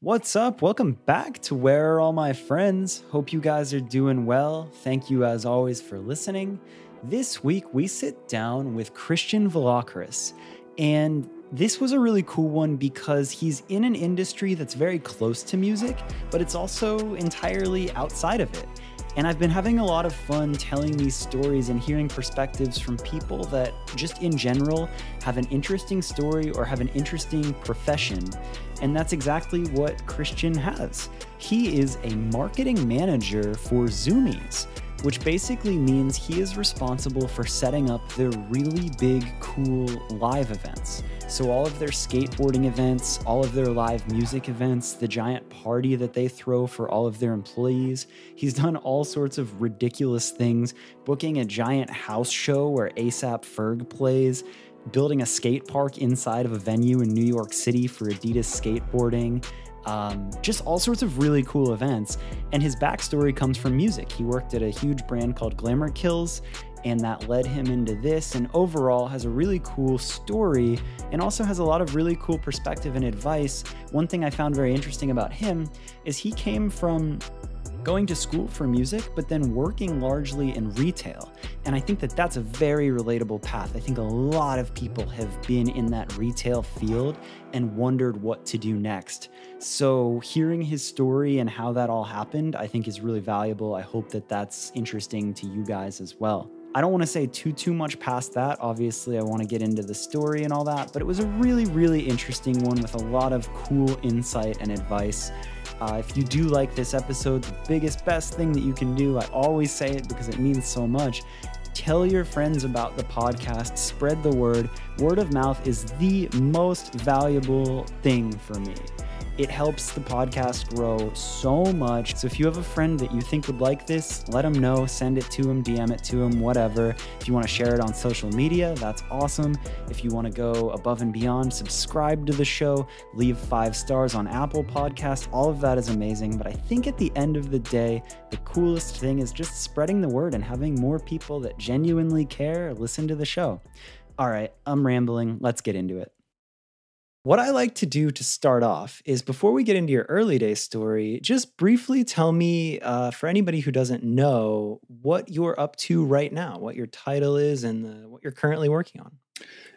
What's up? Welcome back to Where Are All My Friends? Hope you guys are doing well. Thank you, as always, for listening. This week, we sit down with Christian Villacris, and this was a really cool one because he's in an industry that's very close to music, but it's also entirely outside of it. And I've been having a lot of fun telling these stories and hearing perspectives from people that, just in general, have an interesting story or have an interesting profession. And that's exactly what Christian has. He is a marketing manager for Zumiez which basically means he is responsible for setting up their really big, cool live events. So, all of their skateboarding events, all of their live music events, the giant party that they throw for all of their employees. He's done all sorts of ridiculous things, booking a giant house show where ASAP Ferg plays, building a skate park inside of a venue in New York City for Adidas skateboarding um, just all sorts of really cool events. And his backstory comes from music. He worked at a huge brand called Glamour Kills, and that led him into this. And overall, has a really cool story and also has a lot of really cool perspective and advice. One thing I found very interesting about him is he came from going to school for music, but then working largely in retail. And I think that that's a very relatable path. I think a lot of people have been in that retail field and wondered what to do next. So, hearing his story and how that all happened, I think is really valuable. I hope that that's interesting to you guys as well. I don't want to say too too much past that. Obviously, I want to get into the story and all that, but it was a really really interesting one with a lot of cool insight and advice. Uh, if you do like this episode, the biggest, best thing that you can do, I always say it because it means so much. Tell your friends about the podcast, spread the word. Word of mouth is the most valuable thing for me. It helps the podcast grow so much. So if you have a friend that you think would like this, let them know, send it to them, DM it to them, whatever. If you want to share it on social media, that's awesome. If you want to go above and beyond, subscribe to the show, leave five stars on Apple Podcast. All of that is amazing. But I think at the end of the day, the coolest thing is just spreading the word and having more people that genuinely care listen to the show. All right, I'm rambling. Let's get into it. What I like to do to start off is before we get into your early day story, just briefly tell me, uh, for anybody who doesn't know, what you're up to right now, what your title is, and the, what you're currently working on.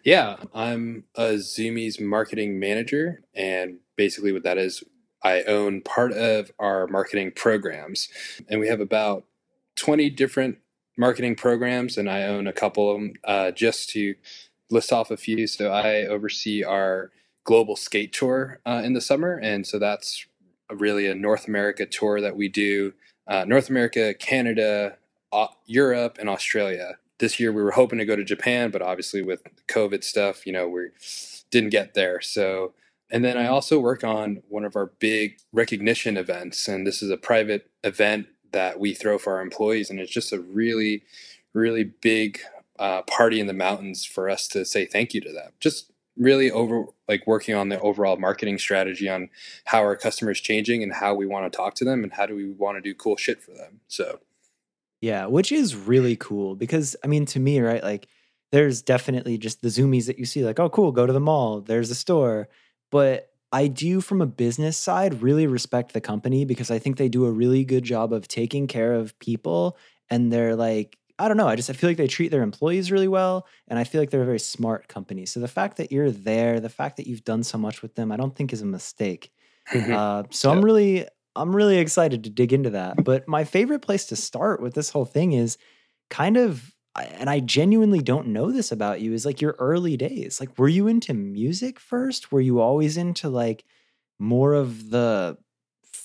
Yeah, I'm a Zumiez marketing manager. And basically, what that is, I own part of our marketing programs. And we have about 20 different marketing programs, and I own a couple of them uh, just to list off a few. So I oversee our global skate tour uh, in the summer, and so that's really a North America tour that we do. Uh, North America, Canada, uh, Europe, and Australia. This year we were hoping to go to Japan, but obviously with COVID stuff, you know, we didn't get there. So, and then I also work on one of our big recognition events, and this is a private event that we throw for our employees, and it's just a really, really big uh, party in the mountains for us to say thank you to them. Just really over like working on the overall marketing strategy on how our customers changing and how we want to talk to them and how do we want to do cool shit for them. So yeah, which is really cool because I mean to me, right, like there's definitely just the Zumiez that you see like, oh cool, go to the mall, there's a store. But I do from a business side really respect the company because I think they do a really good job of taking care of people and they're like I don't know. I just I feel like they treat their employees really well, and I feel like they're a very smart company. So the fact that you're there, the fact that you've done so much with them, I don't think is a mistake. uh, so yeah. I'm really I'm really excited to dig into that. But my favorite place to start with this whole thing is kind of and I genuinely don't know this about you is like your early days. Like were you into music first? Were you always into like more of the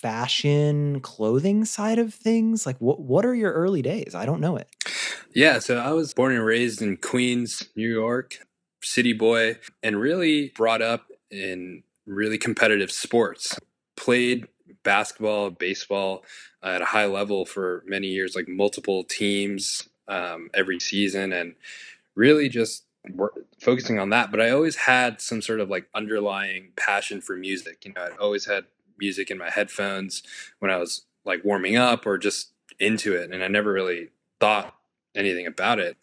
fashion clothing side of things? Like what what are your early days? I don't know it. Yeah, so I was born and raised in Queens, New York, city boy, and really brought up in really competitive sports. Played basketball, baseball at a high level for many years, like multiple teams um, every season, and really just focusing on that. But I always had some sort of like underlying passion for music. You know, I'd always had music in my headphones when I was like warming up or just into it, and I never really thought anything about it.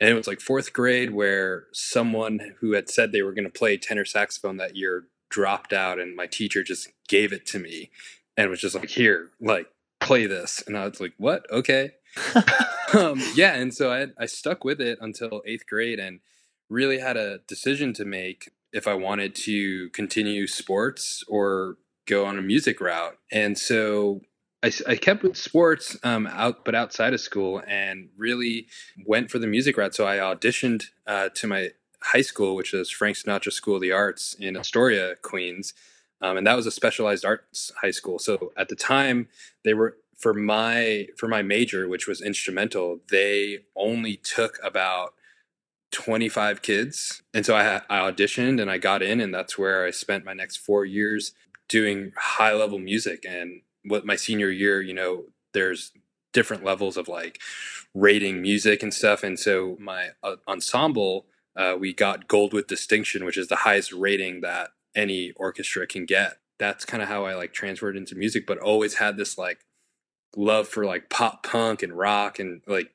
And it was like fourth grade where someone who had said they were going to play tenor saxophone that year dropped out and my teacher just gave it to me and was just like, here, like, play this. And I was like, what? Okay. um, yeah. And so I, I stuck with it until eighth grade and really had a decision to make if I wanted to continue sports or go on a music route. And so I, I kept with sports um, out, but outside of school, and really went for the music route. So I auditioned uh, to my high school, which is Frank Sinatra School of the Arts in Astoria, Queens, um, and that was a specialized arts high school. So at the time, they were for my for my major, which was instrumental. They only took about 25 kids. And so I, I, auditioned and I got in, and that's where I spent my next four years doing high level music. And what my senior year, you know, there's different levels of like rating music and stuff. And so my uh, ensemble, uh, we got gold with distinction, which is the highest rating that any orchestra can get. That's kind of how I like transferred into music, but always had this like love for like pop punk and rock and like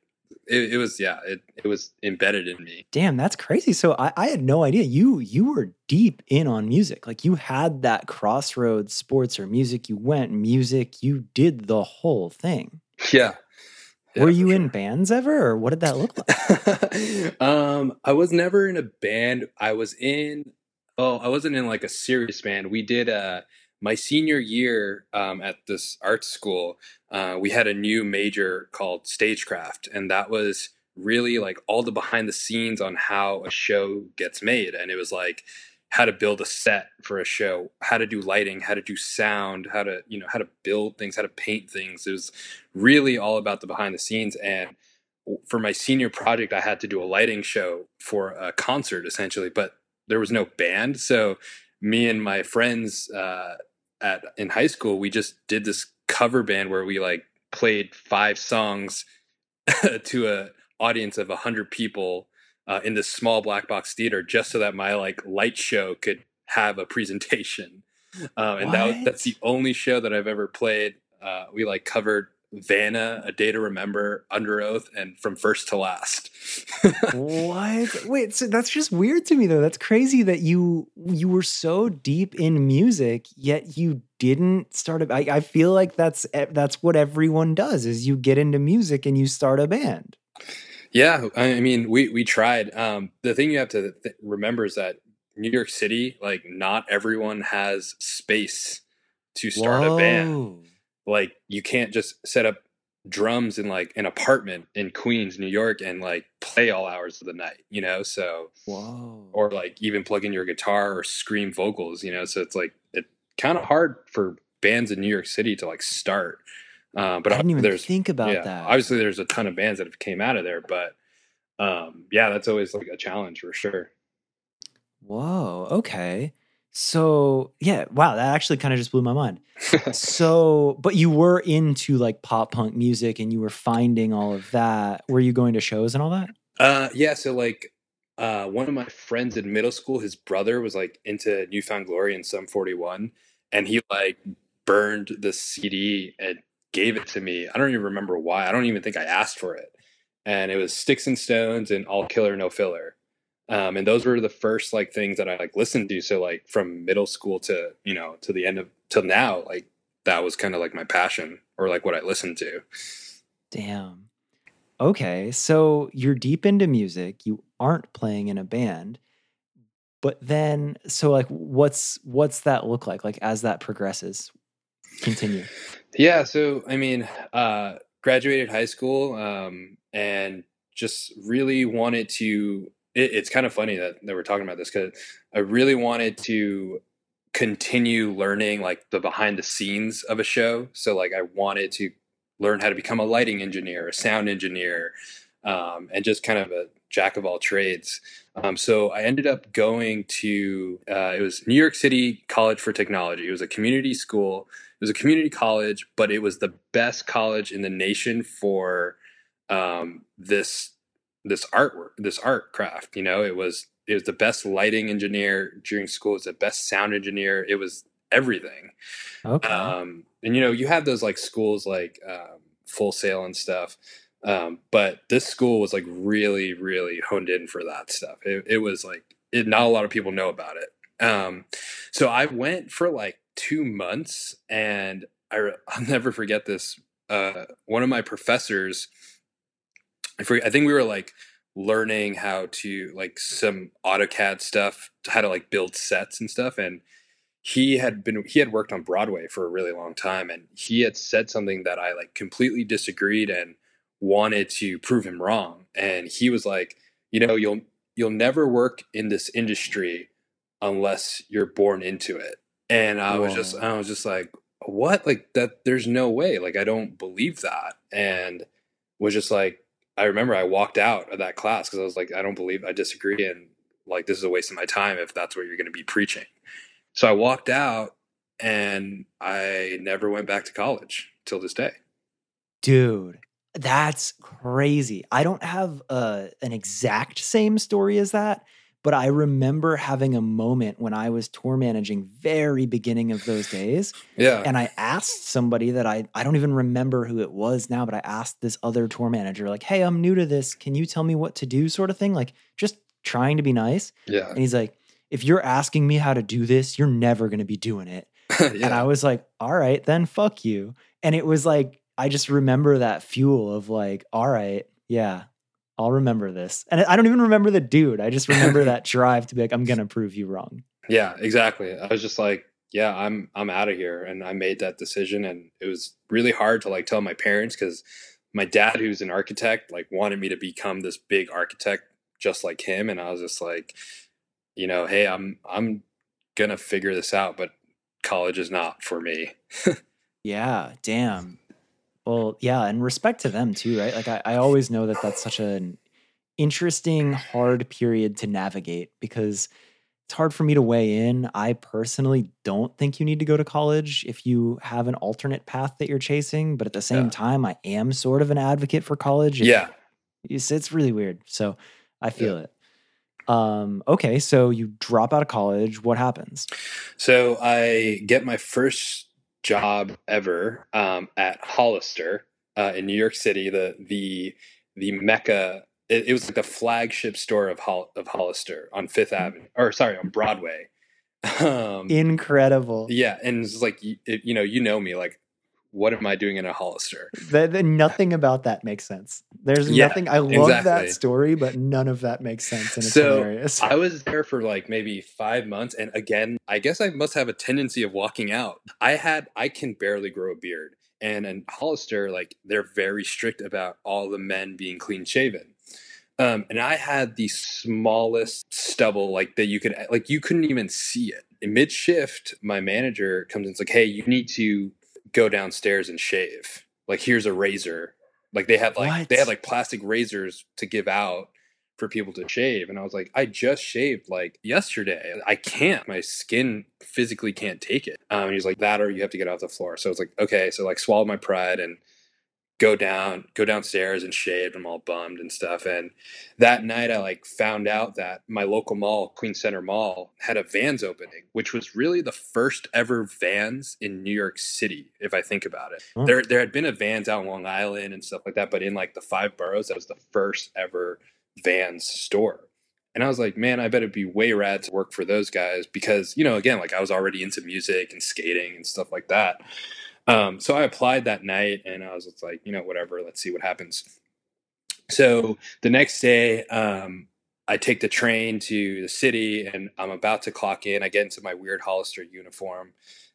it, it, was yeah it, it was embedded in me. Damn that's crazy. So I, I had no idea. You you were deep in on music. Like you had that crossroads sports or music. You went music. You did the whole thing. Yeah. Were you sure. in bands ever or what did that look like? Um i was never in a band. I was in oh i wasn't in like a serious band. We did a my senior year um, at this art school, uh, we had a new major called stagecraft, and that was really like all the behind the scenes on how a show gets made. And it was like how to build a set for a show, how to do lighting, how to do sound, how to you know how to build things, how to paint things. It was really all about the behind the scenes. And for my senior project, I had to do a lighting show for a concert essentially, but there was no band, so me and my friends uh, at in high school we just did this cover band where we like played five songs to a audience of 100 people uh, in this small black box theater just so that my like light show could have a presentation. Um, and that that's the only show that i've ever played. Uh, we like covered Vanna, A Day to Remember, Underoath, and From First to Last. what? Wait, so that's just weird to me though. That's crazy that you you were so deep in music, yet you didn't start a. I, I feel like that's that's what everyone does: is you get into music and you start a band. Yeah, I mean, we we tried. Um, the thing you have to th- remember is that New York City, like, not everyone has space to start Whoa. a band like you can't just set up drums in like an apartment in Queens, New York, and like play all hours of the night, you know? So, Whoa. or like even plug in your guitar or scream vocals, you know? So it's like, it's kind of hard for bands in New York City to like start. Uh, but I didn't even think about yeah, that. Obviously, there's a ton of bands that have came out of there, but um, yeah, that's always like a challenge for sure. Whoa. Okay. So yeah, wow, that actually kind of just blew my mind. so, but you were into like pop punk music and you were finding all of that. Were you going to shows and all that? Uh, yeah. So like, uh, one of my friends in middle school, his brother was like into New Found Glory and Sum 41, and he like burned the CD and gave it to me. I don't even remember why. I don't even think I asked for it. And it was Sticks and Stones and All Killer No Filler um, and those were the first like things that I like listened to. So like from middle school to you know to the end of till now, like that was kind of like my passion or like what I listened to. Damn. Okay, so you're deep into music. You aren't playing in a band, but then so like what's what's that look like? Like as that progresses, continue. Yeah. So I mean, uh, graduated high school um, and just really wanted to it, it's kind of funny that, that we're talking about this because I really wanted to continue learning like the behind the scenes of a show. So like I wanted to learn how to become a lighting engineer, a sound engineer, um, and just kind of a jack of all trades. Um, so I ended up going to uh, it was New York City College for Technology. It was a community school. It was a community college, but it was the best college in the nation for um, this this artwork, this art craft. You know, it was it was the best lighting engineer during school. It was the best sound engineer. It was everything. Okay. Um, and you know, you have those like schools like um, Full Sail and stuff. Um, but this school was like really, really honed in for that stuff. It, it was like it, not a lot of people know about it. Um, so I went for like two months, and I I'll never forget this. Uh, one of my professors, I think we were like learning how to like some AutoCAD stuff, how to like build sets and stuff, and he had been he had worked on Broadway for a really long time, and he had said something that I like completely disagreed and wanted to prove him wrong, and he was like, you know, you'll you'll never work in this industry unless you're born into it. And I was just I was just like, what? Like that there's no way. Like I don't believe that. And was just like I remember I walked out of that class because I was like, I don't believe I disagree and like this is a waste of my time if that's what you're gonna be preaching. So I walked out and I never went back to college till this day. Dude, that's crazy. I don't have uh, an exact same story as that, but I remember having a moment when I was tour managing very beginning of those days. Yeah. And I asked somebody that I I don't even remember who it was now, but I asked this other tour manager like, "Hey, I'm new to this. Can you tell me what to do?" sort of thing, like just trying to be nice. Yeah. And he's like, "If you're asking me how to do this, you're never going to be doing it." yeah. And I was like, "All right, then fuck you." And it was like I just remember that fuel of like, "All right, yeah, I'll remember this. And I don't even remember the dude. I just remember that drive to be like, I'm gonna prove you wrong. Yeah, exactly. I was just like, yeah, I'm I'm out of here, and I made that decision, and it was really hard to like tell my parents because my dad, who's an architect, like wanted me to become this big architect just like him, and I was just like, you know, hey, I'm I'm gonna figure this out, but college is not for me. yeah, damn. Well, yeah, and respect to them too, right? Like I, I always know that that's such an interesting, hard period to navigate because it's hard for me to weigh in. I personally don't think you need to go to college if you have an alternate path that you're chasing, but at the same Yeah. time, I am sort of an advocate for college. yeah, It's, it's really weird. So I feel it. Um, okay, so you drop out of college. What happens? So I get my first job ever um, at Hollister uh, in New York City, the the the mecca. It, it was like the flagship store of Hol- of Hollister on Fifth Avenue, or sorry, on Broadway. Um, Incredible. yeah, and it's like you, it, you know, you know me, like what am I doing in a Hollister? The, the- nothing about that makes sense. There's Yeah, nothing. I love exactly. that story, but none of that makes sense, and it's So, hilarious. I was there for like maybe five months, and again, I guess I must have a tendency of walking out. I had, I can barely grow a beard, and in Hollister, like they're very strict about all the men being clean shaven. Um, and I had the smallest stubble, like that you could, like you couldn't even see it. In mid shift, my manager comes in, and it's like, "Hey, you need to go downstairs and shave. Like, here's a razor. Like they have like they What? had like plastic razors to give out for people to shave and i was like i just shaved like yesterday i can't my skin physically can't take it um, and he's like that or you have to get off the floor so it's like okay so like swallow my pride and go down go downstairs and shave i'm all bummed and stuff and that night i like found out that my local mall queen center mall had a vans opening which was really the first ever vans in new york city if i think about it Oh. there there had been a vans out in long island and stuff like that but in like the five boroughs that was the first ever Vans store. And I was like, man, I bet it'd be way rad to work for those guys because, you know, again, like I was already into music and skating and stuff like that. Um, so I applied that night and I was just like, you know, whatever, let's see what happens. So the next day, um, I take the train to the city and I'm about to clock in. I get into my weird Hollister uniform.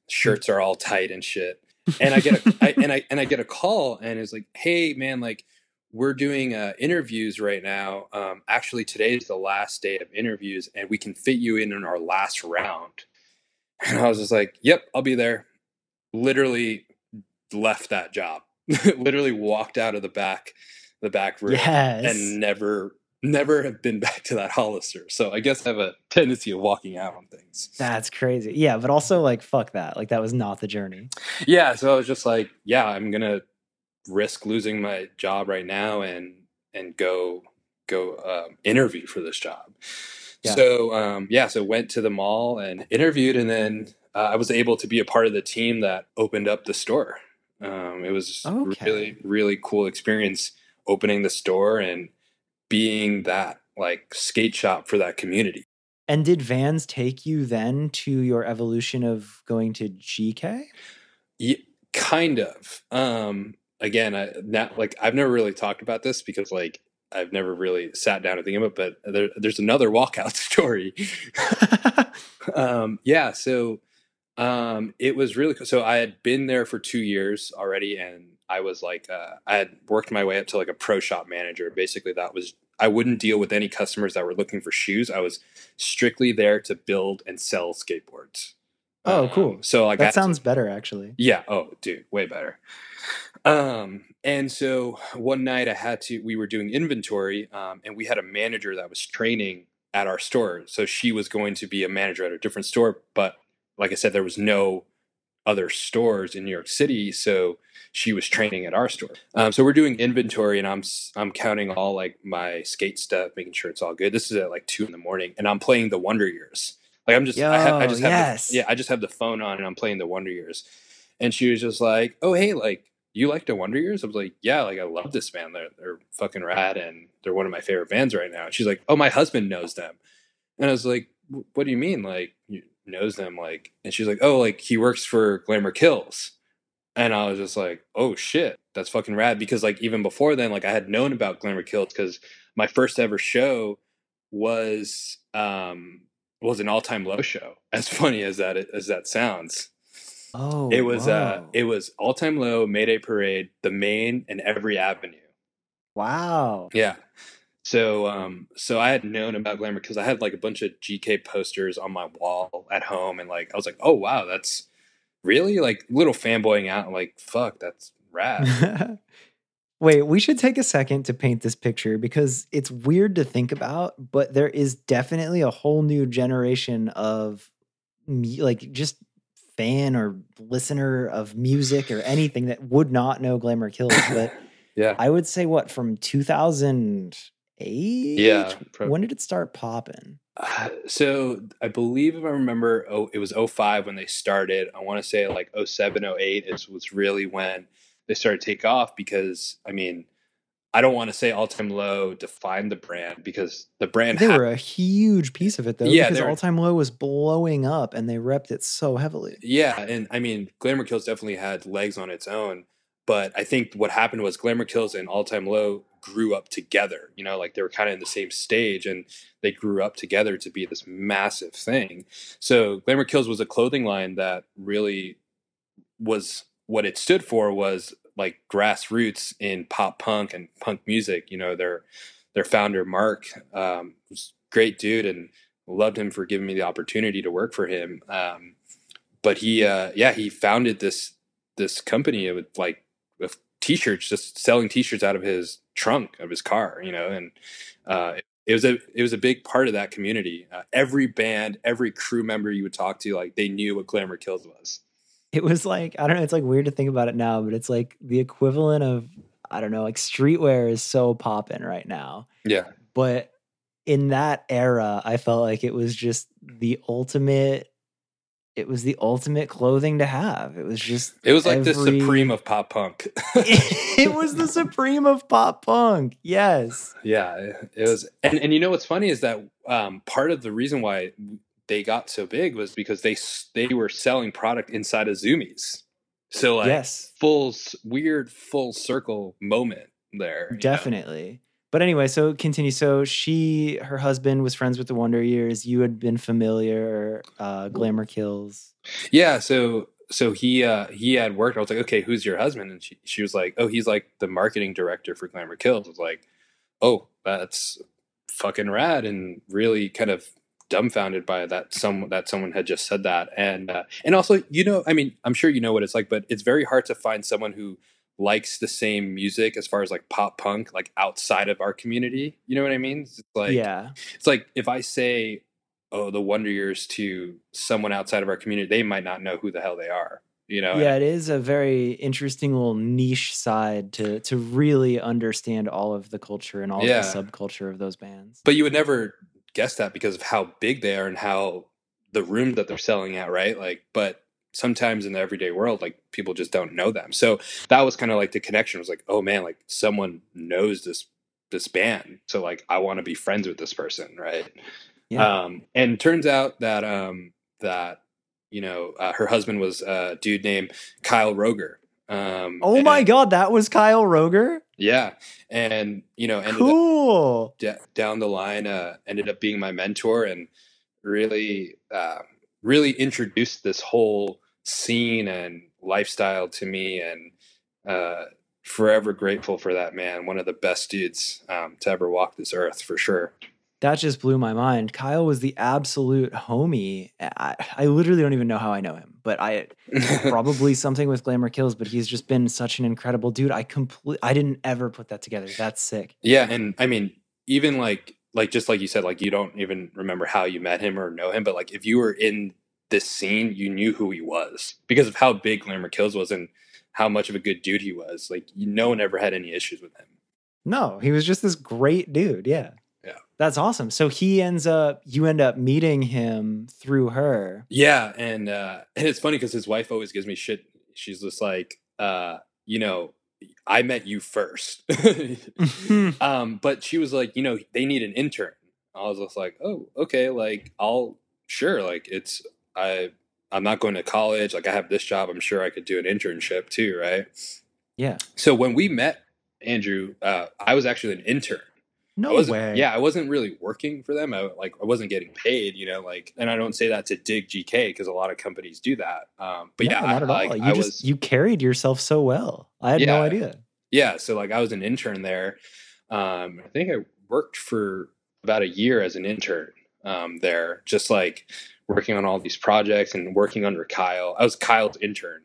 Shirts are all tight and shit. And I get a, I, and I and I get a call and it's like, hey man, like we're doing uh, interviews right now. Um, actually, today is the last day of interviews, and we can fit you in in our last round. And I was just like, "Yep, I'll be there." Literally left that job. Literally walked out of the back, the back room, yes. and never, never have been back to that Hollister. So I guess I have a tendency of walking out on things. That's crazy. Yeah, but also like fuck that. Like that was not the journey. yeah so i was just like yeah i'm gonna risk losing my job right now and and go go um, interview for this job Yeah. so um, yeah so went to the mall and interviewed and then uh, i was able to be a part of the team that opened up the store um, it was Okay. really really cool experience opening the store and being that like skate shop for that community And did Vans take you then to your evolution of going to GK? Yeah, kind of. Um, again, I not like I've never really talked about this because like I've never really sat down and think about it, but there, there's another walkout story. um, yeah, so um, it was really cool. So I had been there for two years already, and I was like, uh, I had worked my way up to like a pro shop manager. Basically, that was I wouldn't deal with any customers that were looking for shoes. I was strictly there to build and sell skateboards. Oh, cool. Um, so like that sounds to, better, actually. Yeah. Oh, dude, way better. Um, and so one night I had to. We were doing inventory, um, and we had a manager that was training at our store. So she was going to be a manager at a different store, but like I said, there was no other stores in New York City, so she was training at our store. Um, so we're doing inventory, and I'm I'm counting all like my skate stuff, making sure it's all good. This is at like two in the morning, and I'm playing the Wonder Years. Like I'm just, Yo, I, ha- I, just have, yes. the, yeah, I just have the phone on, and I'm playing the Wonder Years. And she was just like, "Oh, hey, like you like the Wonder Years?" I was like, "Yeah, like I love this band. They're they're fucking rad, and they're one of my favorite bands right now." And she's like, "Oh, my husband knows them," and I was like, "What do you mean? Like you knows them like and she's like oh like he works for glamour kills. And i was just like oh shit that's fucking rad. Because like even before then like i had known about glamour kills because my first ever show was um was an all-time low show as funny as that as that sounds. Oh it was uh it was all-time low mayday parade the Maine and every avenue. Wow. Yeah so, um, so I had known about Glamour because I had like a bunch of GK posters on my wall at home, and like I was like, oh wow, that's really like little fanboying out. Like, fuck, that's rad. Wait, we should take a second to paint this picture because it's weird to think about, but there is definitely a whole new generation of like just fan or listener of music or anything that would not know Glamour Kills. But yeah, I would say what from 2000 eight? Yeah. Probably. When did it start popping? Uh, so I believe if I remember, oh, it was 05 when they started. I want to say like 07, 08 is was really when they started to take off because I mean, I don't want to say all time low defined the brand because the brand they ha- were a huge piece of it though. Yeah, because all time low was blowing up and they repped it so heavily. Yeah, and I mean, Glamour Kills definitely had legs on its own, but I think what happened was Glamour Kills and All Time Low grew up together. You know, like they were kind of in the same stage and they grew up together to be this massive thing. So Glamour Kills was a clothing line that really was what it stood for was like grassroots in pop punk and punk music. You know, their their founder Mark um, was great dude and loved him for giving me the opportunity to work for him. Um, but he, uh, yeah, he founded this this company with like t-shirts, just selling t-shirts out of his trunk of his car, you know, and uh, it was a it was a big part of that community. Uh, every band, every crew member you would talk to, like they knew what Glamour Kills was. It was like I don't know. It's like weird to think about it now, but it's like the equivalent of I don't know. Like streetwear is so popping right now. Yeah, but in that era, I felt like it was just the ultimate it was the ultimate clothing to have. It was just it was like every... the supreme of pop punk. it was the supreme of pop punk. Yes. Yeah, it was. And and you know what's funny is that um, part of the reason why they got so big was because they they were selling product inside of Zumiez. So like yes. full weird full circle moment there. Definitely. Know? But anyway, so continue. So she, her husband was friends with the Wonder Years. You had been familiar, uh, Glamour Kills. Yeah. So, so he, uh, he had worked. I was like, okay, who's your husband? And she, she was like, oh, he's like the marketing director for Glamour Kills. I was like, oh, that's fucking rad. And really kind of dumbfounded by that some that someone had just said that and uh, and also you know i mean i'm sure you know what it's like but it's very hard to find someone who likes the same music as far as like pop punk like outside of our community you know what i mean? It's like yeah. it's like if i say oh the wonder years to someone outside of our community they might not know who the hell they are you know? Yeah it is a very interesting little niche side to to really understand all of the culture and all yeah. of the subculture of those bands. But you would never guess that because of how big they are and how the room that they're selling at right? Like but sometimes in the everyday world like people just don't know them so that was kind of like the connection was like oh man like someone knows this this band so like i want to be friends with this person right Yeah. Um, and turns out that um, that you know uh, her husband was a dude named Kyle Roger. Um, oh my god, that was Kyle Roger. Yeah, and you know, ended cool. up d- down the line, uh, ended up being my mentor and really, uh, really introduced this whole scene and lifestyle to me, and uh, forever grateful for that man. One of the best dudes um, to ever walk this earth, for sure that just blew my mind. Kyle was the absolute homie. I, I literally don't even know how I know him, but I probably something with Glamour Kills. But he's just been such an incredible dude. I complete. I didn't ever put that together. That's sick. Yeah, and I mean, even like like just like you said, like you don't even remember how you met him or know him, but like if you were in this scene, you knew who he was because of how big Glamour Kills was and how much of a good dude he was. Like no one ever had any issues with him. No, he was just this great dude. Yeah. Yeah. That's awesome. So he ends up you end up meeting him through her. Yeah, and uh and it's funny cuz his wife always gives me shit. She's just like uh you know, I met you first. um but she was like, you know, they need an intern. I was just like, "Oh, okay, like I'll sure, like it's I I'm not going to college, like I have this job, I'm sure I could do an internship too, right?" Yeah. So when we met Andrew, uh I was actually an intern no way. Yeah, I wasn't really working for them. I like I wasn't getting paid, you know. Like, and I don't say that to dig GK because a lot of companies do that. Um, but yeah, not I, at all. you I just was, you carried yourself so well. I had yeah, no idea. Yeah, so like I was an intern there. Um, I think I worked for about a year as an intern um, there, just like working on all these projects and working under Kyle. I was Kyle's intern.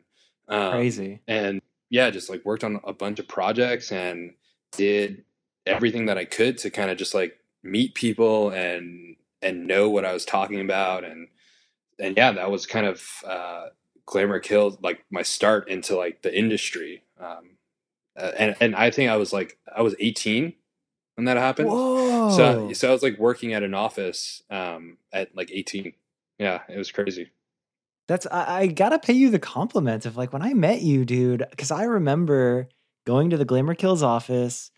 Um, Crazy. And yeah, just like worked on a bunch of projects and did everything that I could to kind of just like meet people and and know what I was talking about and and yeah, that was kind of uh, glamour killed like my start into like the industry. Um, uh, and and I think I was like I was 18 when that happened. Whoa. So so I was like working at an office um, at like 18. Yeah, it was crazy. That's I, I gotta pay you the compliment of like when I met you, dude, because I remember going to the Glamour Kills office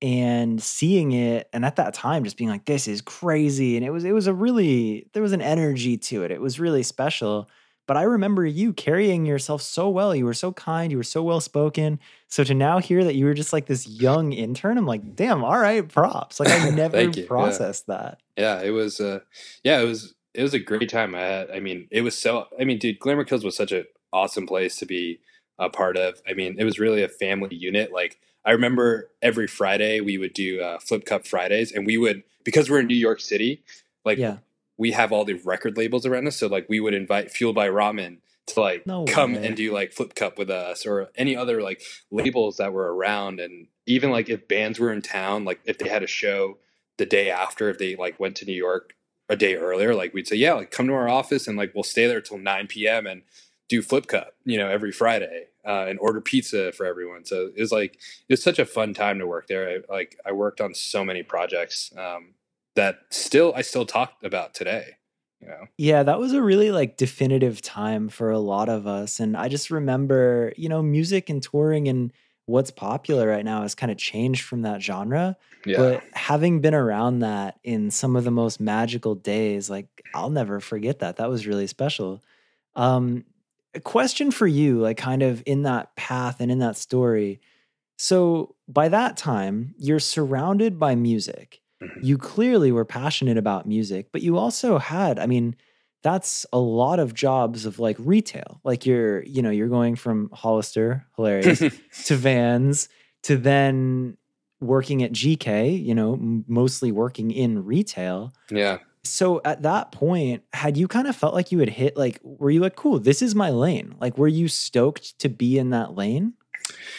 and seeing it and at that time just being like this is crazy and it was it was a really there was an energy to it it was really special but i remember you carrying yourself so well you were so kind you were so well spoken so to now hear that you were just like this young intern i'm like damn all right props like i never processed yeah. that yeah it was uh yeah it was it was a great time i had i mean it was so i mean dude glamour kills was such an awesome place to be a part of i mean it was really a family unit like I remember every Friday we would do uh, Flip Cup Fridays, and we would because we're in New York City, like yeah. we have all the record labels around us. So like we would invite Fueled by Ramen to like no come way. and do like Flip Cup with us or any other like labels that were around, and even like if bands were in town, like if they had a show the day after, if they like went to New York a day earlier, like we'd say, yeah, like come to our office and like we'll stay there till 9 p.m. and do Flip Cup, you know, every Friday uh, and order pizza for everyone. So it was like it was such a fun time to work there. I, like I worked on so many projects um, that still I still talk about today. Know? Yeah, that was a really like definitive time for a lot of us, and I just remember you know music and touring and what's popular right now has kind of changed from that genre. Yeah. But having been around that in some of the most magical days, like I'll never forget that. That was really special. Um, a question for you, like kind of in that path and in that story. So by that time, you're surrounded by music. Mm-hmm. You clearly were passionate about music, but you also had, I mean, that's a lot of jobs of like retail. Like you're, you know, you're going from Hollister, hilarious, to Vans, to then working at GK, you know, mostly working in retail. Yeah. So at that point, had you kind of felt like you had hit like were you like cool, this is my lane? Like were you stoked to be in that lane?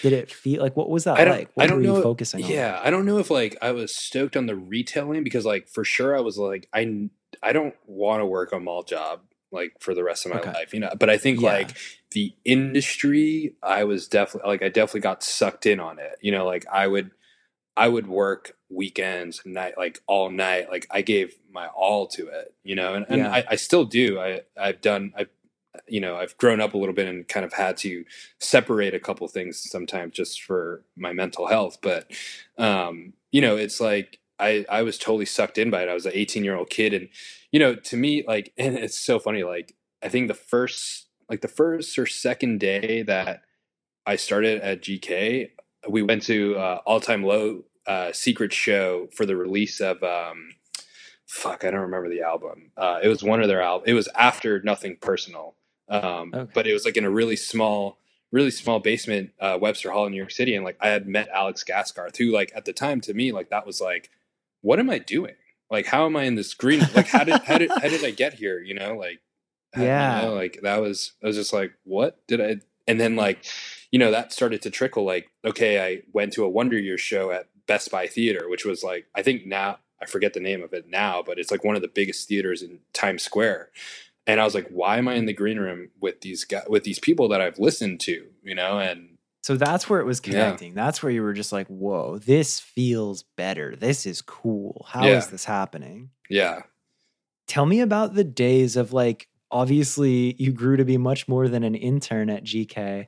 Did it feel like what was that I like? What I don't were know, you focusing on? Yeah, I don't know if like I was stoked on the retailing because like for sure I was like I I don't want to work a mall job like for the rest of my okay. life, you know. But I think yeah. like the industry, I was definitely like I definitely got sucked in on it. You know, like I would I would work weekends, night, like all night. Like I gave my all to it, you know, and, and yeah. I, I, still do. I, I've done, I've, you know, I've grown up a little bit and kind of had to separate a couple things sometimes just for my mental health. But, um, you know, it's like I I was totally sucked in by it. I was an 18 year old kid, and you know, to me, like, and it's so funny. Like, I think the first, like, the first or second day that I started at GK, we went to uh, All Time Low uh, secret show for the release of. Um, fuck, I don't remember the album. Uh, it was one of their albums. It was after Nothing Personal, um, okay. but it was like in a really small really small basement uh, Webster Hall in New York City, and like I had met Alex Gaskarth, who like at the time to me like that was like, what am I doing? Like how am I in this green? Like how did how did how did I get here? You know, like yeah, you know, like that was I was just like, what did I? And then like, you know, that started to trickle. Like, okay, I went to a Wonder Years show at Best Buy Theater, which was like I think now I forget the name of it now, but it's like one of the biggest theaters in Times Square and I was like, why am I in the green room with these guys, with these people that I've listened to, you know? And so that's where it was connecting. Yeah. That's where you were just like, whoa, this feels better. This is cool. How yeah. is this happening? Yeah. Tell me about the days of like, obviously, you grew to be much more than an intern at GK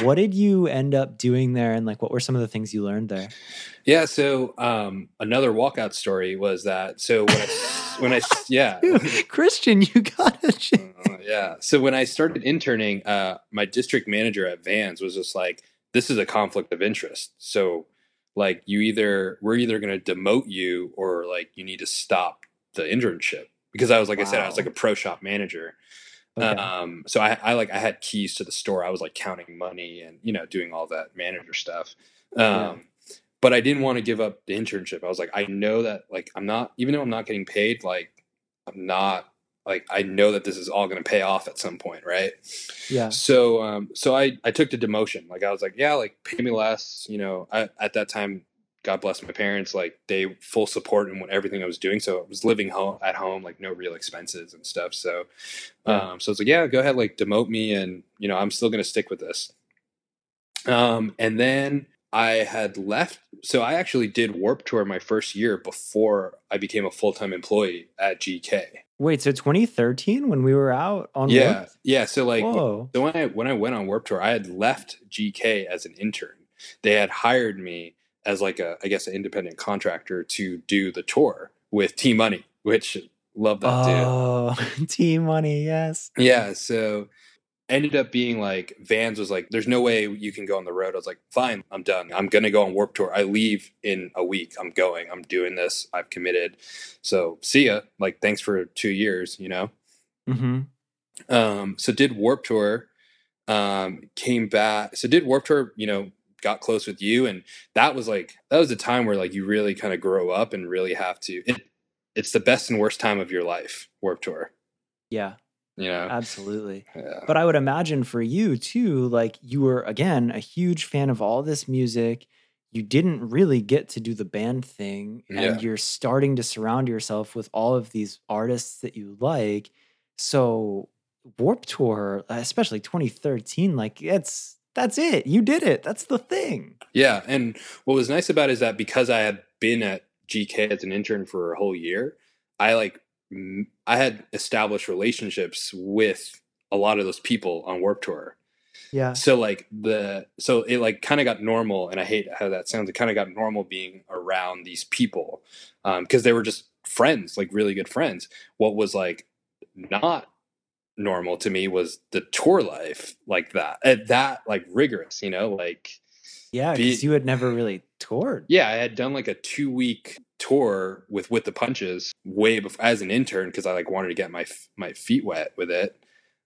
what did you end up doing there and like what were some of the things you learned there? Yeah so um another walkout story was that so when i when i yeah. Christian you got it uh, yeah. So when i started interning uh my district manager at vans was just like this is a conflict of interest. So like you either we're either going to demote you or like you need to stop the internship. Because i was like wow. i said i was like a pro shop manager Okay. Um, so I, I like I had keys to the store. I was like counting money and you know doing all that manager stuff. Um, yeah. But I didn't want to give up the internship. I was like, I know that like I'm not even though I'm not getting paid, like I'm not like I know that this is all going to pay off at some point, right? Yeah. So um so I I took the demotion. Like I was like, yeah, like pay me less. You know, I, at that time God bless my parents, like they full support in what everything I was doing. So I was living home at home, like no real expenses and stuff. So, yeah. um, so it's like, yeah, go ahead, like demote me, and you know, I'm still gonna stick with this. Um, and then I had left, so I actually did Warp Tour my first year before I became a full time employee at GK. Wait, so 2013 when we were out on yeah, Warp? yeah. So like, Whoa. so when I when I went on Warp Tour, I had left GK as an intern. They had hired me as like a I guess an independent contractor to do the tour with T Money, which love that oh, too. T Money, yes. Yeah, so ended up being like Vans was like, "There's no way you can go on the road." I was like, "Fine, I'm done. I'm gonna go on Warp Tour. I leave in a week. I'm going. I'm doing this. I've committed. So see ya. Like, thanks for two years. You know." hmm Um. So did Warp Tour. Um. Came back. So did Warp Tour. You know, got close with you and that was like that was a time where like you really kind of grow up and really have to it, it's the best and worst time of your life warp tour. Yeah. You know? Absolutely. Yeah. but i would imagine for you too like you were again a huge fan of all this music. You didn't really get to do the band thing and yeah. you're starting to surround yourself with all of these artists that you like. So warp tour especially 2013 like it's that's it. You did it. That's the thing. Yeah. And what was nice about it is that because I had been at GK as an intern for a whole year, I like, I had established relationships with a lot of those people on Warp Tour. Yeah. So like the so it like kind of got normal, and I hate how that sounds. It kind of got normal being around these people because um, they were just friends, like really good friends. What was like not normal to me was the tour life like that at that like rigorous you know like yeah because you had never really toured. Yeah i had done like a two week tour with with the punches way before as an intern because i like wanted to get my my feet wet with it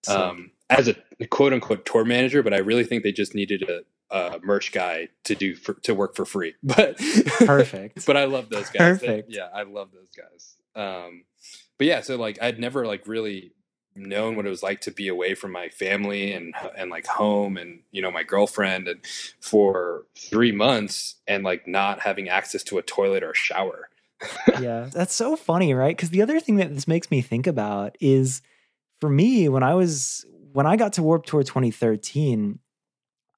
so, um as a quote unquote tour manager but i really think they just needed a uh, merch guy to do for, to work for free but perfect. but i love those guys. Perfect. They, yeah i love those guys um but yeah so like i'd never like really known what it was like to be away from my family and and like home and you know my girlfriend and for 3 months and like not having access to a toilet or a shower. yeah, that's so funny, right? Cuz the other thing that this makes me think about is for me when I was when I got to Warp Tour 2013,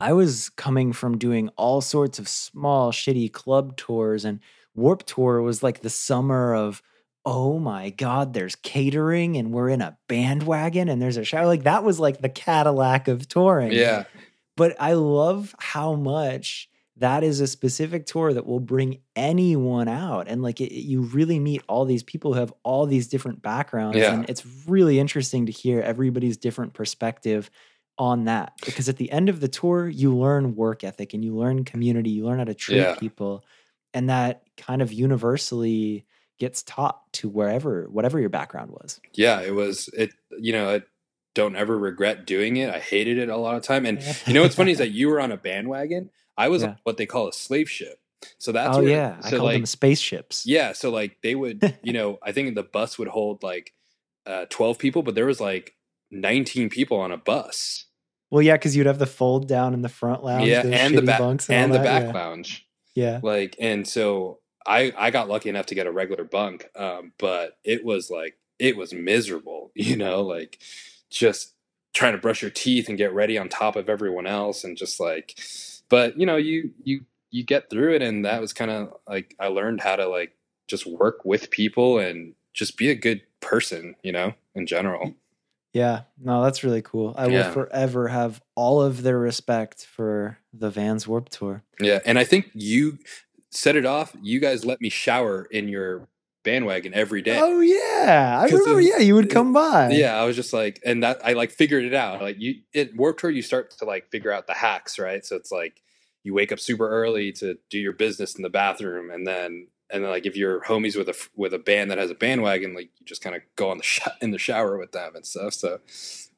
I was coming from doing all sorts of small shitty club tours and Warp Tour was like the summer of oh my god there's catering and we're in a bandwagon and there's a show like that was like the cadillac of touring yeah but i love how much that is a specific tour that will bring anyone out and like it, you really meet all these people who have all these different backgrounds Yeah. and it's really interesting to hear everybody's different perspective on that because at the end of the tour you learn work ethic and you learn community you learn how to treat Yeah. people and that kind of universally gets taught to wherever whatever your background was Yeah, it was it. You know, I don't ever regret doing it. I hated it a lot of time. And you know what's funny is that you were on a bandwagon. I was Yeah. on what they call a slave ship. So that's oh where, yeah i So call like, them spaceships yeah. So like they would, you know, I think the bus would hold like uh, twelve people, but there was like nineteen people on a bus. well yeah because you'd have the fold down in the front lounge yeah, and the back bunks and all the that, back lounge. yeah. yeah Like, and so I I got lucky enough to get a regular bunk, um, but it was like it was miserable, you know, like just trying to brush your teeth and get ready on top of everyone else, and just like, but you know, you you you get through it, and that was kind of like I learned how to like just work with people and just be a good person, you know, in general. Yeah, no, that's really cool. I Yeah. will forever have all of their respect for the Vans Warp Tour. Yeah, and I think you set it off. You guys let me shower in your bandwagon every day. Oh yeah, I remember. of- yeah, you would come by. Yeah, I was just like, and that I like figured it out. Like you, it Warp Tour, you start to like figure out the hacks, right? So it's like you wake up super early to do your business in the bathroom, and then and then like if you're homies with a with a band that has a bandwagon, like you just kind of go on the sh- in the shower with them and stuff. So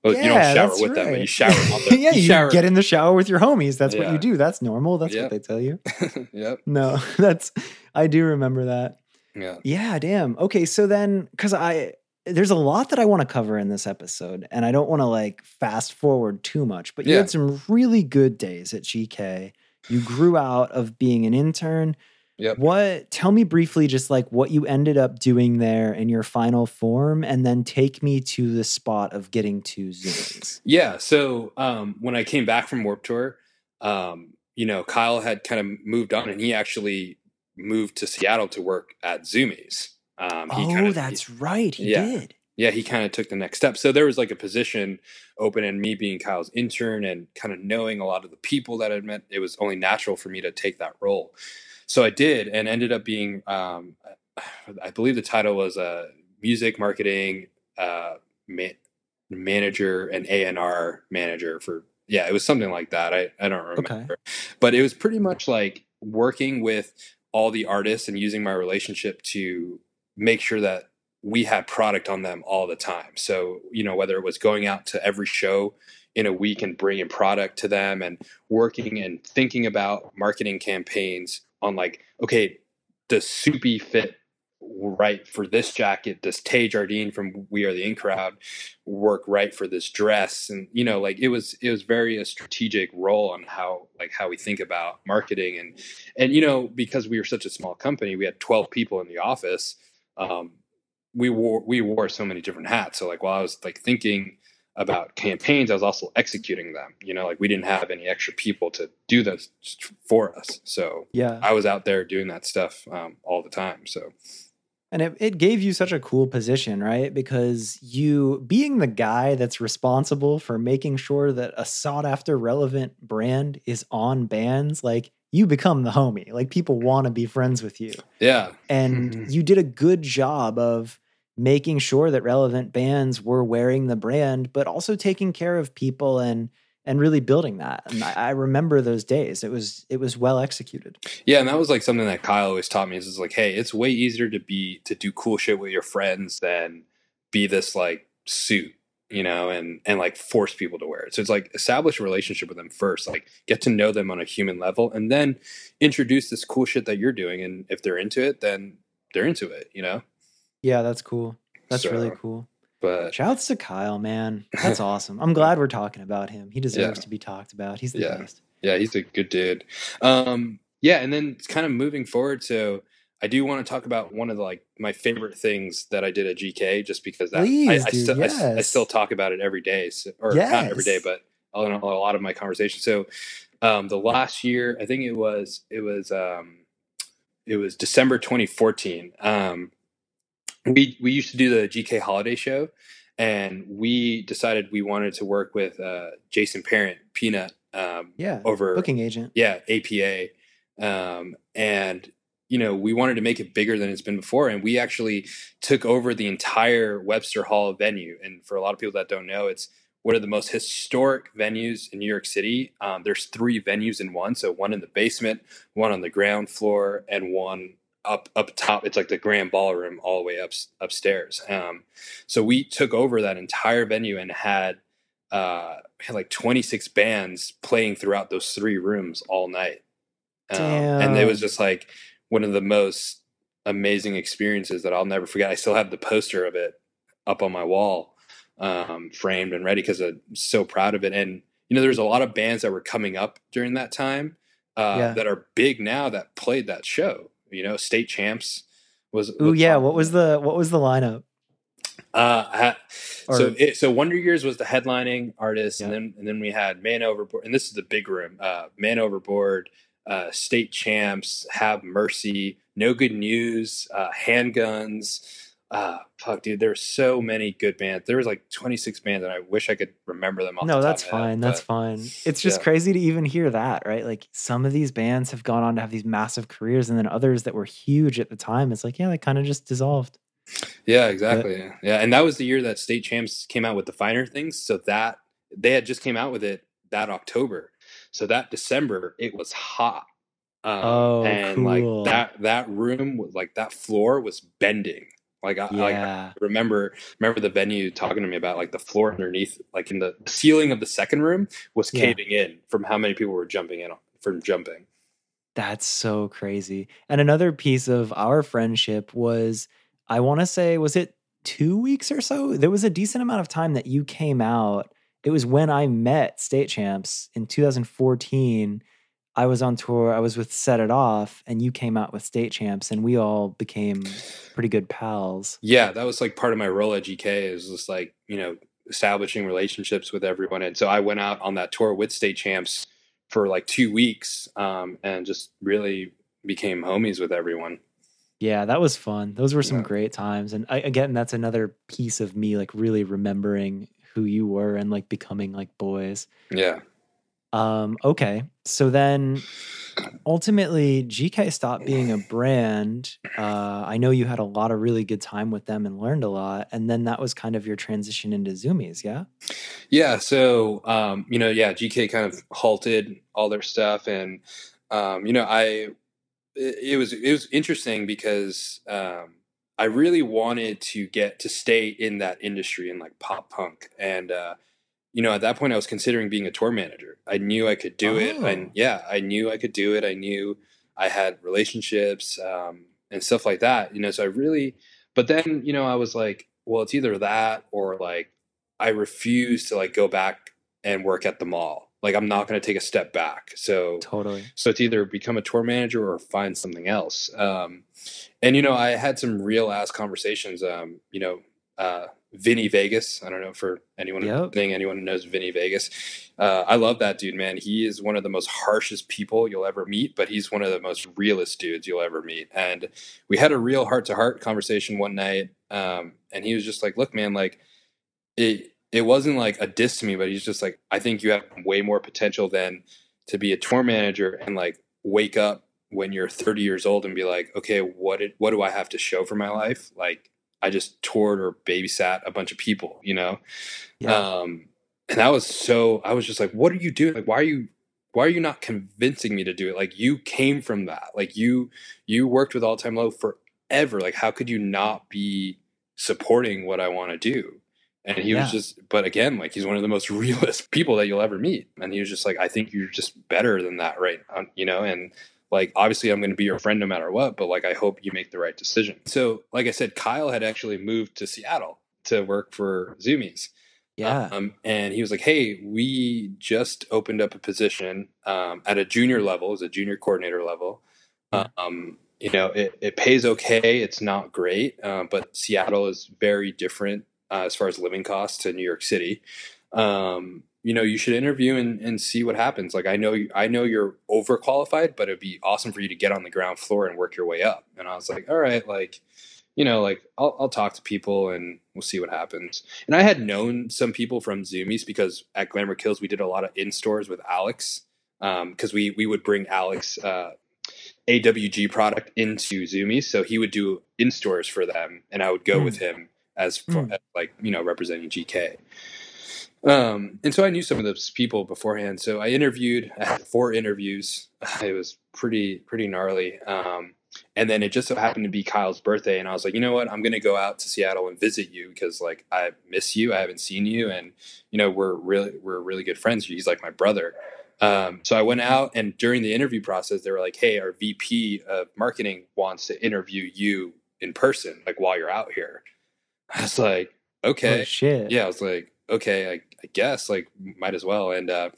well, you don't shower with them, but you shower on the yeah, you, shower. get in the shower with your homies. That's what you do. That's normal. That's Yeah. what they tell you. yep. No, that's I do remember that. Yeah. Yeah, damn. Okay, so then cuz I there's a lot that I want to cover in this episode and I don't want to like fast forward too much, but you Yeah. had some really good days at GK. You grew out of being an intern. Yep. What tell me briefly just like what you ended up doing there in your final form and then take me to the spot of getting to Zumiez. Yeah. So um, when I came back from Warp Tour, um, you know, Kyle had kind of moved on, and he actually moved to Seattle to work at Zumiez. Um, he Oh, kinda- that's right. He yeah. did. yeah, he kind of took the next step. So there was like a position open, and me being Kyle's intern and kind of knowing a lot of the people that I'd met, it was only natural for me to take that role. So I did, and ended up being, um, I believe the title was uh, music marketing uh, ma- manager and A and R manager for. Yeah, it was something like that. I, I don't remember, but it was pretty much like working with all the artists and using my relationship to make sure that we had product on them all the time. So, you know, whether it was going out to every show in a week and bringing product to them and working and thinking about marketing campaigns on like, okay, does Soupy fit right for this jacket? Does Tay Jardine from We Are the In Crowd work right for this dress? And, you know, like it was, it was very a strategic role on how, like how we think about marketing and, and, you know, because we were such a small company, we had 12 people in the office. Um, we wore we wore so many different hats. So like while I was like thinking about campaigns, I was also executing them. You know, like we didn't have any extra people to do this for us. So Yeah. I was out there doing that stuff um, all the time. So And it, it gave you such a cool position, right? Because you being the guy that's responsible for making sure that a sought after relevant brand is on bands, like you become the homie. Like people want to be friends with you. yeah, And you did a good job of making sure that relevant bands were wearing the brand, but also taking care of people and and really building that. And I, I remember those days. It was it was well executed. yeah, and that was like something that Kyle always taught me. Is like, hey, it's way easier to be to do cool shit with your friends than be this like suit you know, and and like force people to wear it. So it's like establish a relationship with them first, like get to know them on a human level, and then introduce this cool shit that you're doing. And if they're into it, then they're into it, you know. Yeah, that's cool. That's really cool. But Shouts to Kyle, man. That's awesome. I'm glad we're talking about him. He deserves Yeah. to be talked about. He's the Yeah. best. yeah, he's a good dude. Um, yeah, and then it's kind of moving forward. So I do want to talk about one of the like my favorite things that I did at GK, just because that Please, I, I dude, still I I, yes. still talk about it every day, so, or not every day, but on a lot of my conversations. So um, the last year, I think it was it was um, it was December 2014. Um, we we used to do the GK holiday show, and we decided we wanted to work with uh, Jason Parent Peanut um, Yeah. over Booking agent. yeah APA um, and you know we wanted to make it bigger than it's been before, and we actually took over the entire Webster Hall venue. And for a lot of people that don't know, it's one of the most historic venues in New York City. Um, there's three venues in one, so one in the basement, one on the ground floor, and one up up top. It's like the grand ballroom all the way up upstairs. Um, so we took over that entire venue and had uh, had like 26 bands playing throughout those three rooms all night. Um, and it was just like one of the most amazing experiences that I'll never forget. I still have the poster of it up on my wall, um, framed and ready because I'm so proud of it. And you know, there's a lot of bands that were coming up during that time uh, yeah. that are big now that played that show. You know, state champs was. Oh yeah, what was the what was the lineup? Uh, or, so it, so Wonder Years was the headlining artist, yeah. and then and then we had Man Overboard, and this is the big room. Uh, Man Overboard, uh, State Champs, Have Mercy, No Good News, uh, Handguns. Uh, fuck, dude, there's so many good bands. There was like 26 bands, and I wish I could remember them. All. No, that's fine. Head, that's fine. It's just yeah. crazy to even hear that, right? Like some of these bands have gone on to have these massive careers, and then others that were huge at the time, it's like, yeah, they kind of just dissolved. Yeah, exactly. But, yeah, and that was the year that State Champs came out with the finer things. So that they had just came out with it that October. So that December it was hot. Um, oh, and cool. like that that room was like that floor was bending. Like I, yeah. like I remember remember the venue talking to me about like the floor underneath, like in the ceiling of the second room was caving yeah. in from how many people were jumping in from jumping. That's so crazy. And another piece of our friendship was I want to say, was it two weeks or so? There was a decent amount of time that you came out. It was when I met State Champs in 2014. I was on tour. I was with Set It Off, and you came out with State Champs, and we all became pretty good pals. Yeah, that was like part of my role at GK. Is just like you know establishing relationships with everyone, and so I went out on that tour with State Champs for like two weeks, um, and just really became homies with everyone. Yeah, that was fun. Those were some yeah. great times. And I, again, that's another piece of me like really remembering who you were and like becoming like boys. Yeah. Um, okay. So then ultimately GK stopped being a brand. Uh, I know you had a lot of really good time with them and learned a lot. And then that was kind of your transition into Zumiez. yeah? Yeah. So um, you know, yeah, GK kind of halted all their stuff and um, you know, I it, was it was interesting because um, I really wanted to get to stay in that industry and like pop punk, and uh, you know at that point I was considering being a tour manager. I knew I could do oh. it, and yeah, I knew I could do it. I knew I had relationships um, and stuff like that. You know, so I really, but then you know I was like, well, it's either that or like I refuse to like go back and work at the mall like I'm not going to take a step back. So totally. So it's either become a tour manager or find something else. Um, and you know, I had some real ass conversations. Um, you know, uh, Vinny Vegas. I don't know for anyone yep. anyone who knows Vinny Vegas. Uh, I love that dude, man. He is one of the most harshest people you'll ever meet, but he's one of the most realist dudes you'll ever meet. And we had a real heart to heart conversation one night. Um, and he was just like, "Look, man, like it." it wasn't like a diss to me, but he's just like, I think you have way more potential than to be a tour manager and like wake up when you're 30 years old and be like, okay, what did, what do I have to show for my life? Like I just toured or babysat a bunch of people, you know? Yeah. Um, and that was so, I was just like, what are you doing? Like, why are you, why are you not convincing me to do it? Like you came from that. Like you, you worked with all time low forever. Like how could you not be supporting what I want to do? And he yeah. was just, but again, like he's one of the most realist people that you'll ever meet. And he was just like, I think you're just better than that, right? Um, you know, and like obviously I'm going to be your friend no matter what, but like I hope you make the right decision. So, like I said, Kyle had actually moved to Seattle to work for Zumiez. Yeah. Um, and he was like, Hey, we just opened up a position um, at a junior level, as a junior coordinator level. Yeah. Um, you know, it, it pays okay. It's not great, uh, but Seattle is very different uh, as far as living costs to New York City. Um, you know, you should interview and, and see what happens. Like I know, I know you're overqualified, but it'd be awesome for you to get on the ground floor and work your way up. And I was like, all right, like, you know, like I'll, I'll talk to people and we'll see what happens. And I had known some people from Zumiez because at Glamour Kills we did a lot of in stores with Alex because um, we we would bring Alex uh, AWG product into Zumiez. So he would do in stores for them, and I would go Mm. with him as, for, Mm. as like you know representing GK. Um, and so I knew some of those people beforehand. So I interviewed. I had four interviews. It was pretty pretty gnarly. Um, and then it just so happened to be Kyle's birthday, and I was like, you know what, I'm gonna go out to Seattle and visit you because like I miss you. I haven't seen you, and you know we're really we're really good friends. He's like my brother. Um, so I went out, and during the interview process, they were like, "Hey, our VP of marketing wants to interview you in person, like while you're out here." I was like, "Okay, Oh, shit. yeah." I was like, "Okay, I, I guess like might as well." And uh,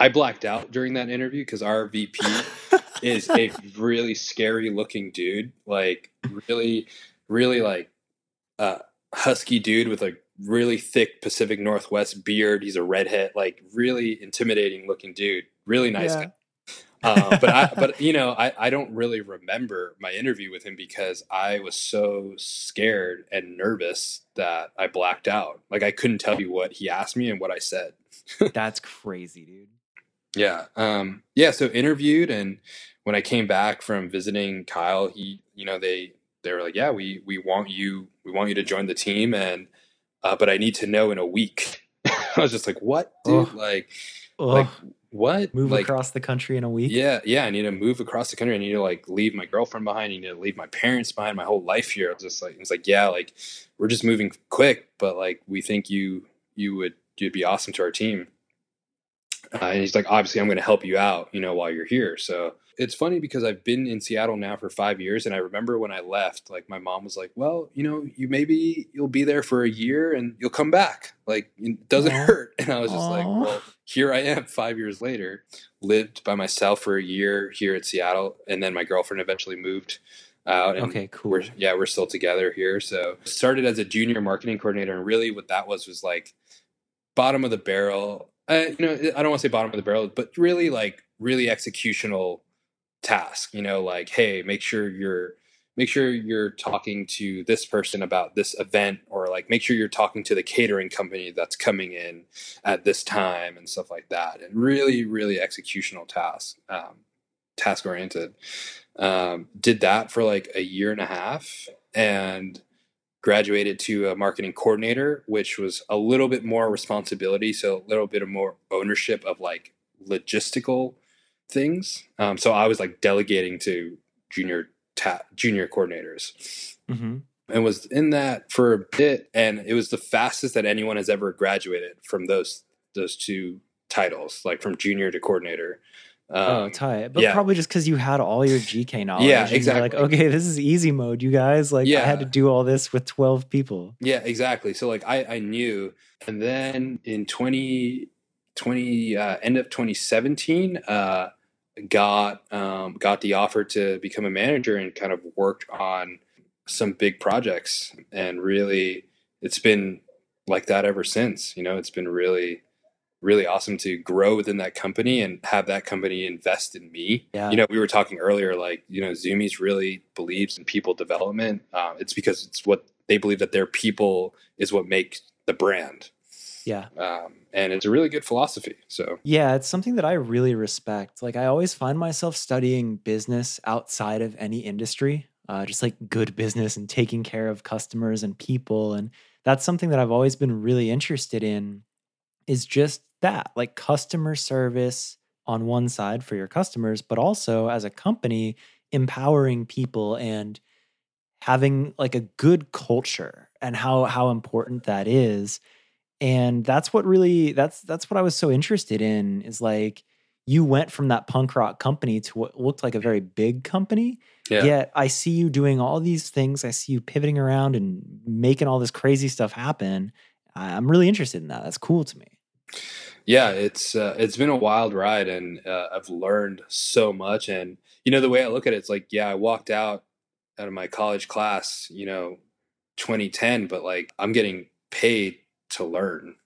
I blacked out during that interview because our VP is a really scary looking dude, like really, really like uh, husky dude with a really thick Pacific Northwest beard. He's a redhead, like really intimidating looking dude. Really nice Yeah. guy. Uh, but I, but you know, I, I don't really remember my interview with him because I was so scared and nervous that I blacked out. Like I couldn't tell you what he asked me and what I said. That's crazy, dude. Yeah. Um, yeah. So interviewed, and when I came back from visiting Kyle, he, you know, they they were like, yeah, we we want you, we want you to join the team, and uh, but I need to know in a week. I was just like, what, dude? Like, like what? Move like, across the country in a week. yeah, yeah. I need to move across the country. I need to like leave my girlfriend behind. I need to leave my parents behind. My whole life here. I was just like, it's like, yeah, like we're just moving quick, but like we think you you would you'd be awesome to our team. Uh, and he's like, obviously, I'm going to help you out, you know, while you're here. So it's funny because I've been in Seattle now for five years, and I remember when I left, like my mom was like, "Well, you know, you maybe you'll be there for a year and you'll come back. Like it doesn't hurt." And I was just like, "Well, here I am, five years later, lived by myself for a year here at Seattle, and then my girlfriend eventually moved out. And Okay, cool. we're yeah, we're still together here. So started as a junior marketing coordinator, and really what that was was like bottom of the barrel. Uh, you know, I don't want to say bottom of the barrel, but really like really executional task. You know, like hey, make sure you're make sure you're talking to this person about this event, or like make sure you're talking to the catering company that's coming in at this time and stuff like that. And really, really executional task, um, task oriented. Um, did that for like a year and a half, and graduated to a marketing coordinator, which was a little bit more responsibility, so a little bit of more ownership of like logistical things. Um, so I was like delegating to junior ta- junior coordinators, hmm and was in that for a bit, and it was the fastest that anyone has ever graduated from those those two titles, like from junior to coordinator. oh, Um, tight. But yeah. probably just because you had all your GK knowledge. Yeah, exactly. Like, okay, this is easy mode, you guys. Like, I had to do all this with 12 people. Yeah, exactly. So like I, I knew, and then in 20, 20 uh, end of 2017, uh, got um, got the offer to become a manager and kind of worked on some big projects, and really, it's been like that ever since. You know, it's been really really awesome to grow within that company and have that company invest in me. Yeah. You know, we were talking earlier, like, you know, Zumiez really believes in people development. Um, it's because it's what they believe that their people is what makes the brand. Yeah. Um, and it's a really good philosophy. So, Yeah, it's something that I really respect. Like, I always find myself studying business outside of any industry, uh, just like good business and taking care of customers and people. And that's something that I've always been really interested in is just that like customer service on one side for your customers, but also as a company, empowering people and having like a good culture and how how important that is and that's what really that's that's what i was so interested in is like you went from that punk rock company to what looked like a very big company yeah. yet i see you doing all these things. I see you pivoting around and making all this crazy stuff happen. I'm really interested in that. That's cool to me. Yeah it's uh, it's been a wild ride and uh, i've learned so much and you know the way i look at it it's like yeah i walked out out of my college class you know 2010 but like i'm getting paid to learn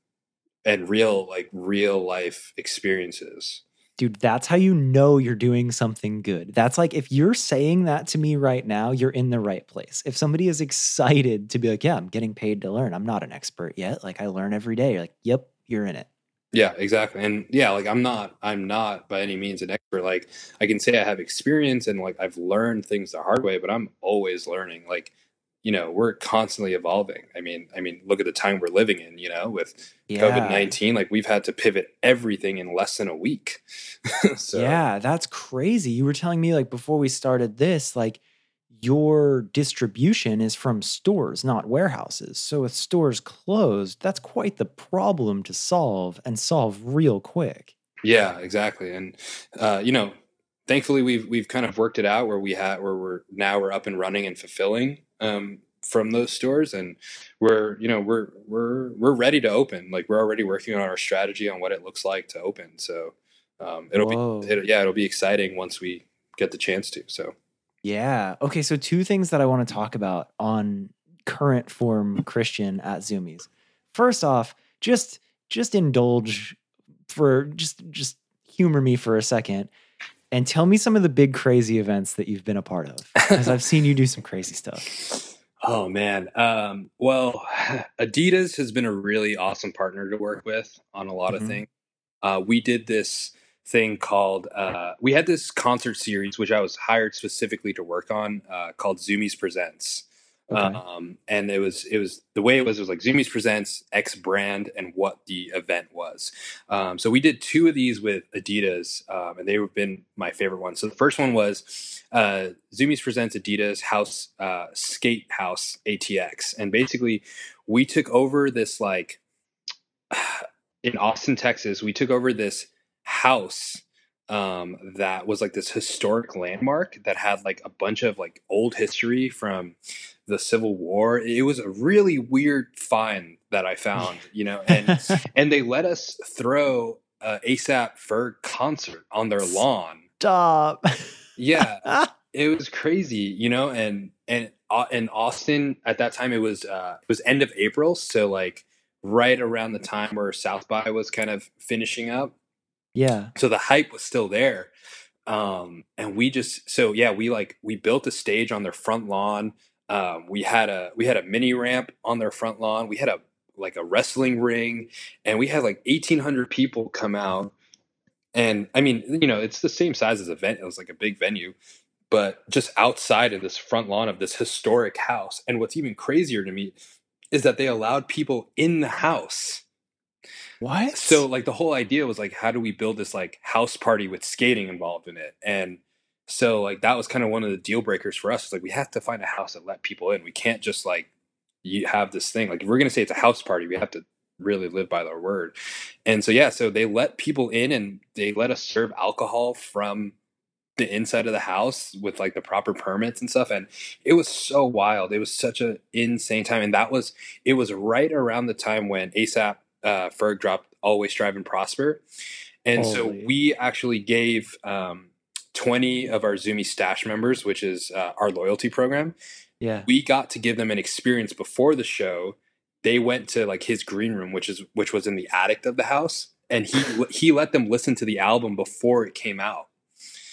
and real like real life experiences. Dude that's how you know you're doing something good. That's like if you're saying that to me right now you're in the right place. If somebody is excited to be like yeah i'm getting paid to learn. I'm not an expert yet. Like i learn every day. You're like yep you're in it. Yeah, exactly. And yeah, like I'm not I'm not by any means an expert. Like I can say I have experience and like I've learned things the hard way, but I'm always learning. Like, you know, we're constantly evolving. I mean, I mean, look at the time we're living in, you know, with Yeah. COVID-19, like we've had to pivot everything in less than a week. so Yeah, that's crazy. You were telling me like before we started this, like your distribution is from stores, not warehouses. So if stores closed, that's quite the problem to solve and solve real quick. Yeah, exactly. And uh, you know, thankfully we've we've kind of worked it out where we had where we're now we're up and running and fulfilling um, from those stores, and we're you know we're we're we're ready to open. Like we're already working on our strategy on what it looks like to open. So um, it'll Whoa. be it, yeah it'll be exciting once we get the chance to. So Yeah. Okay. So, two things that I want to talk about on current form Christian at Zumiez. First off, just just indulge for just just humor me for a second and tell me some of the big crazy events that you've been a part of because I've seen you do some crazy stuff. Oh man. Um, well, Adidas has been a really awesome partner to work with on a lot Mhm. of things. Uh, we did this thing called uh, we had this concert series which I was hired specifically to work on uh, called Zumiez Presents. Okay. Um, and it was it was the way it was it was like Zumiez Presents X brand and what the event was. Um, so we did two of these with Adidas, um, and they've been my favorite ones. So the first one was uh, Zumiez presents Adidas House uh, Skate House ATX, and basically we took over this like in Austin, Texas. We took over this house um, that was like this historic landmark that had like a bunch of like old history from the Civil War. It was a really weird find that I found, you know, and and they let us throw a ASAP Ferg concert on their lawn. Stop. Yeah, it was crazy, you know, and and uh, in Austin at that time it was uh, it was end of April, so like right around the time where South by was kind of finishing up, yeah. so the hype was still there. Um, and we just so yeah, we like we built a stage on their front lawn. Um, we had a we had a mini ramp on their front lawn. We had a like a wrestling ring, and we had like eighteen hundred people come out. And I mean, you know, it's the same size as a event. It was like a big venue, but just outside of this front lawn of this historic house. And what's even crazier to me is that they allowed people in the house. What? So like the whole idea was like, how do we build this like house party with skating involved in it? And so like that was kind of one of the deal breakers for us. It's like we have to find a house that let people in. We can't just like you have this thing like if we're gonna say it's a house party, we have to really live by their word. And so yeah, so they let people in and they let us serve alcohol from the inside of the house with like the proper permits and stuff and it was so wild it was such an insane time and that was it was right around the time when asap uh, ferg dropped always strive and prosper and so we actually gave um, 20 of our Zumiez stash members which is uh, our loyalty program yeah. we got to give them an experience before the show they went to like his green room which is which was in the attic of the house and he he let them listen to the album before it came out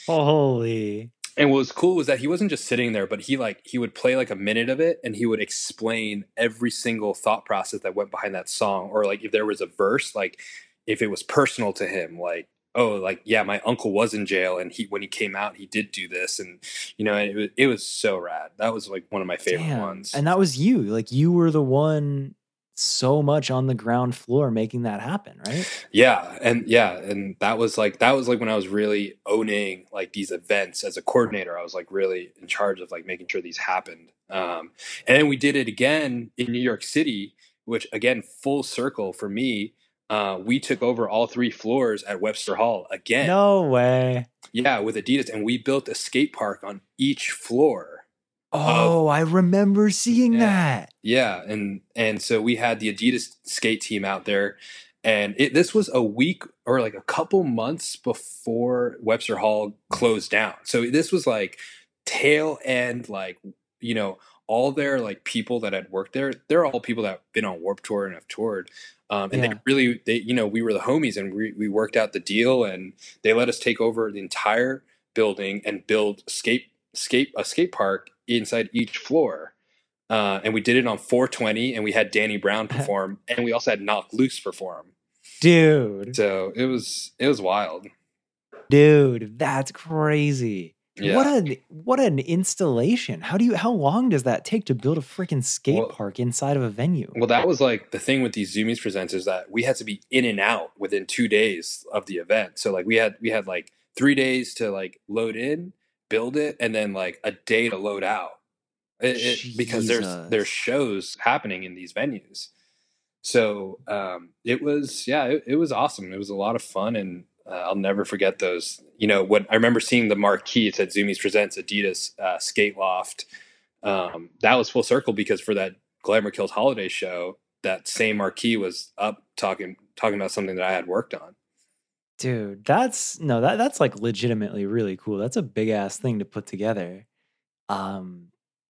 Holy. And what was cool was that he wasn't just sitting there, but he like he would play like a minute of it and he would explain every single thought process that went behind that song. Or like if there was a verse, like if it was personal to him, like, oh, like, yeah, my uncle was in jail and he when he came out, he did do this. And you know, it was it was so rad. That was like one of my favorite Damn. ones. And that was you. Like you were the one so much on the ground floor making that happen, right? Yeah, and yeah, and that was like that was like when I was really owning like these events as a coordinator. I was like really in charge of like making sure these happened. Um, and then we did it again in New York City, which again full circle for me. Uh, we took over all three floors at Webster Hall again. No way. Yeah, with Adidas, and we built a skate park on each floor. Oh, I remember seeing Yeah. that. Yeah, and and so we had the Adidas skate team out there, and it, this was a week or like a couple months before Webster Hall closed down. So this was like tail end, like you know, all their like people that had worked there. They're all people that have been on Warp Tour and have toured. Um, and Yeah. they really, they you know, we were the homies, and we we worked out the deal, and they let us take over the entire building and build skate skate a skate park inside each floor. Uh, and we did it on 420, and we had Danny Brown perform, and we also had Knocked Loose perform. dude. So it was it was wild. Dude, that's crazy. Yeah. What an what an installation. How do you how long does that take to build a freaking skate Well- park inside of a venue? Well, that was like the thing with these Zumiez presents is that we had to be in and out within two days of the event. So like we had we had like three days to like load in, build it, and then like a day to load out. It, it, because there's there's shows happening in these venues. So um, it was yeah, it, it was awesome. It was a lot of fun, and uh, I'll never forget those. You know, when I remember seeing the marquee, it said Zumiez presents Adidas uh, Skate Loft. Um, that was full circle because for that Glamour Kills Holiday show, that same marquee was up talking talking about something that I had worked on. Dude, that's no, that that's like legitimately really cool. That's a big ass thing to put together. Um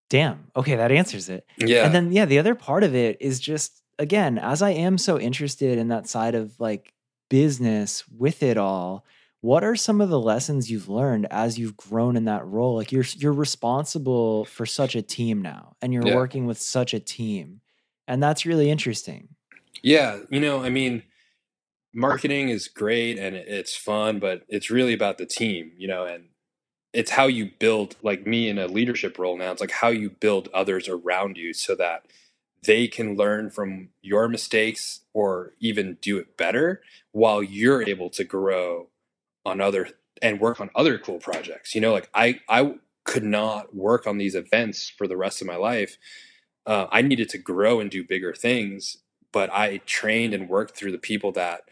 damn. Okay, that answers it. Yeah, And then yeah, the other part of it is just again, as I am so interested in that side of like business with it all, what are some of the lessons you've learned as you've grown in that role? Like you're you're responsible for such a team now and you're Yeah. working with such a team. And that's really interesting. Yeah, you know, I mean, marketing is great and it's fun, but it's really about the team, you know, and it's how you build, like me in a leadership role now, it's like how you build others around you so that they can learn from your mistakes or even do it better while you're able to grow on other and work on other cool projects. You know, like I, I could not work on these events for the rest of my life. Uh, I needed to grow and do bigger things but I trained and worked through the people that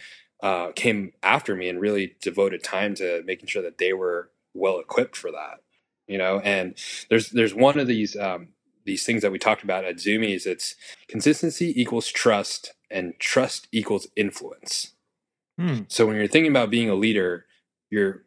uh, came after me and really devoted time to making sure that they were well equipped for that. You know, and there's there's one of these um, these things that we talked about at Zumiez. It's consistency equals trust, and trust equals influence. Hmm. So when you're thinking about being a leader, your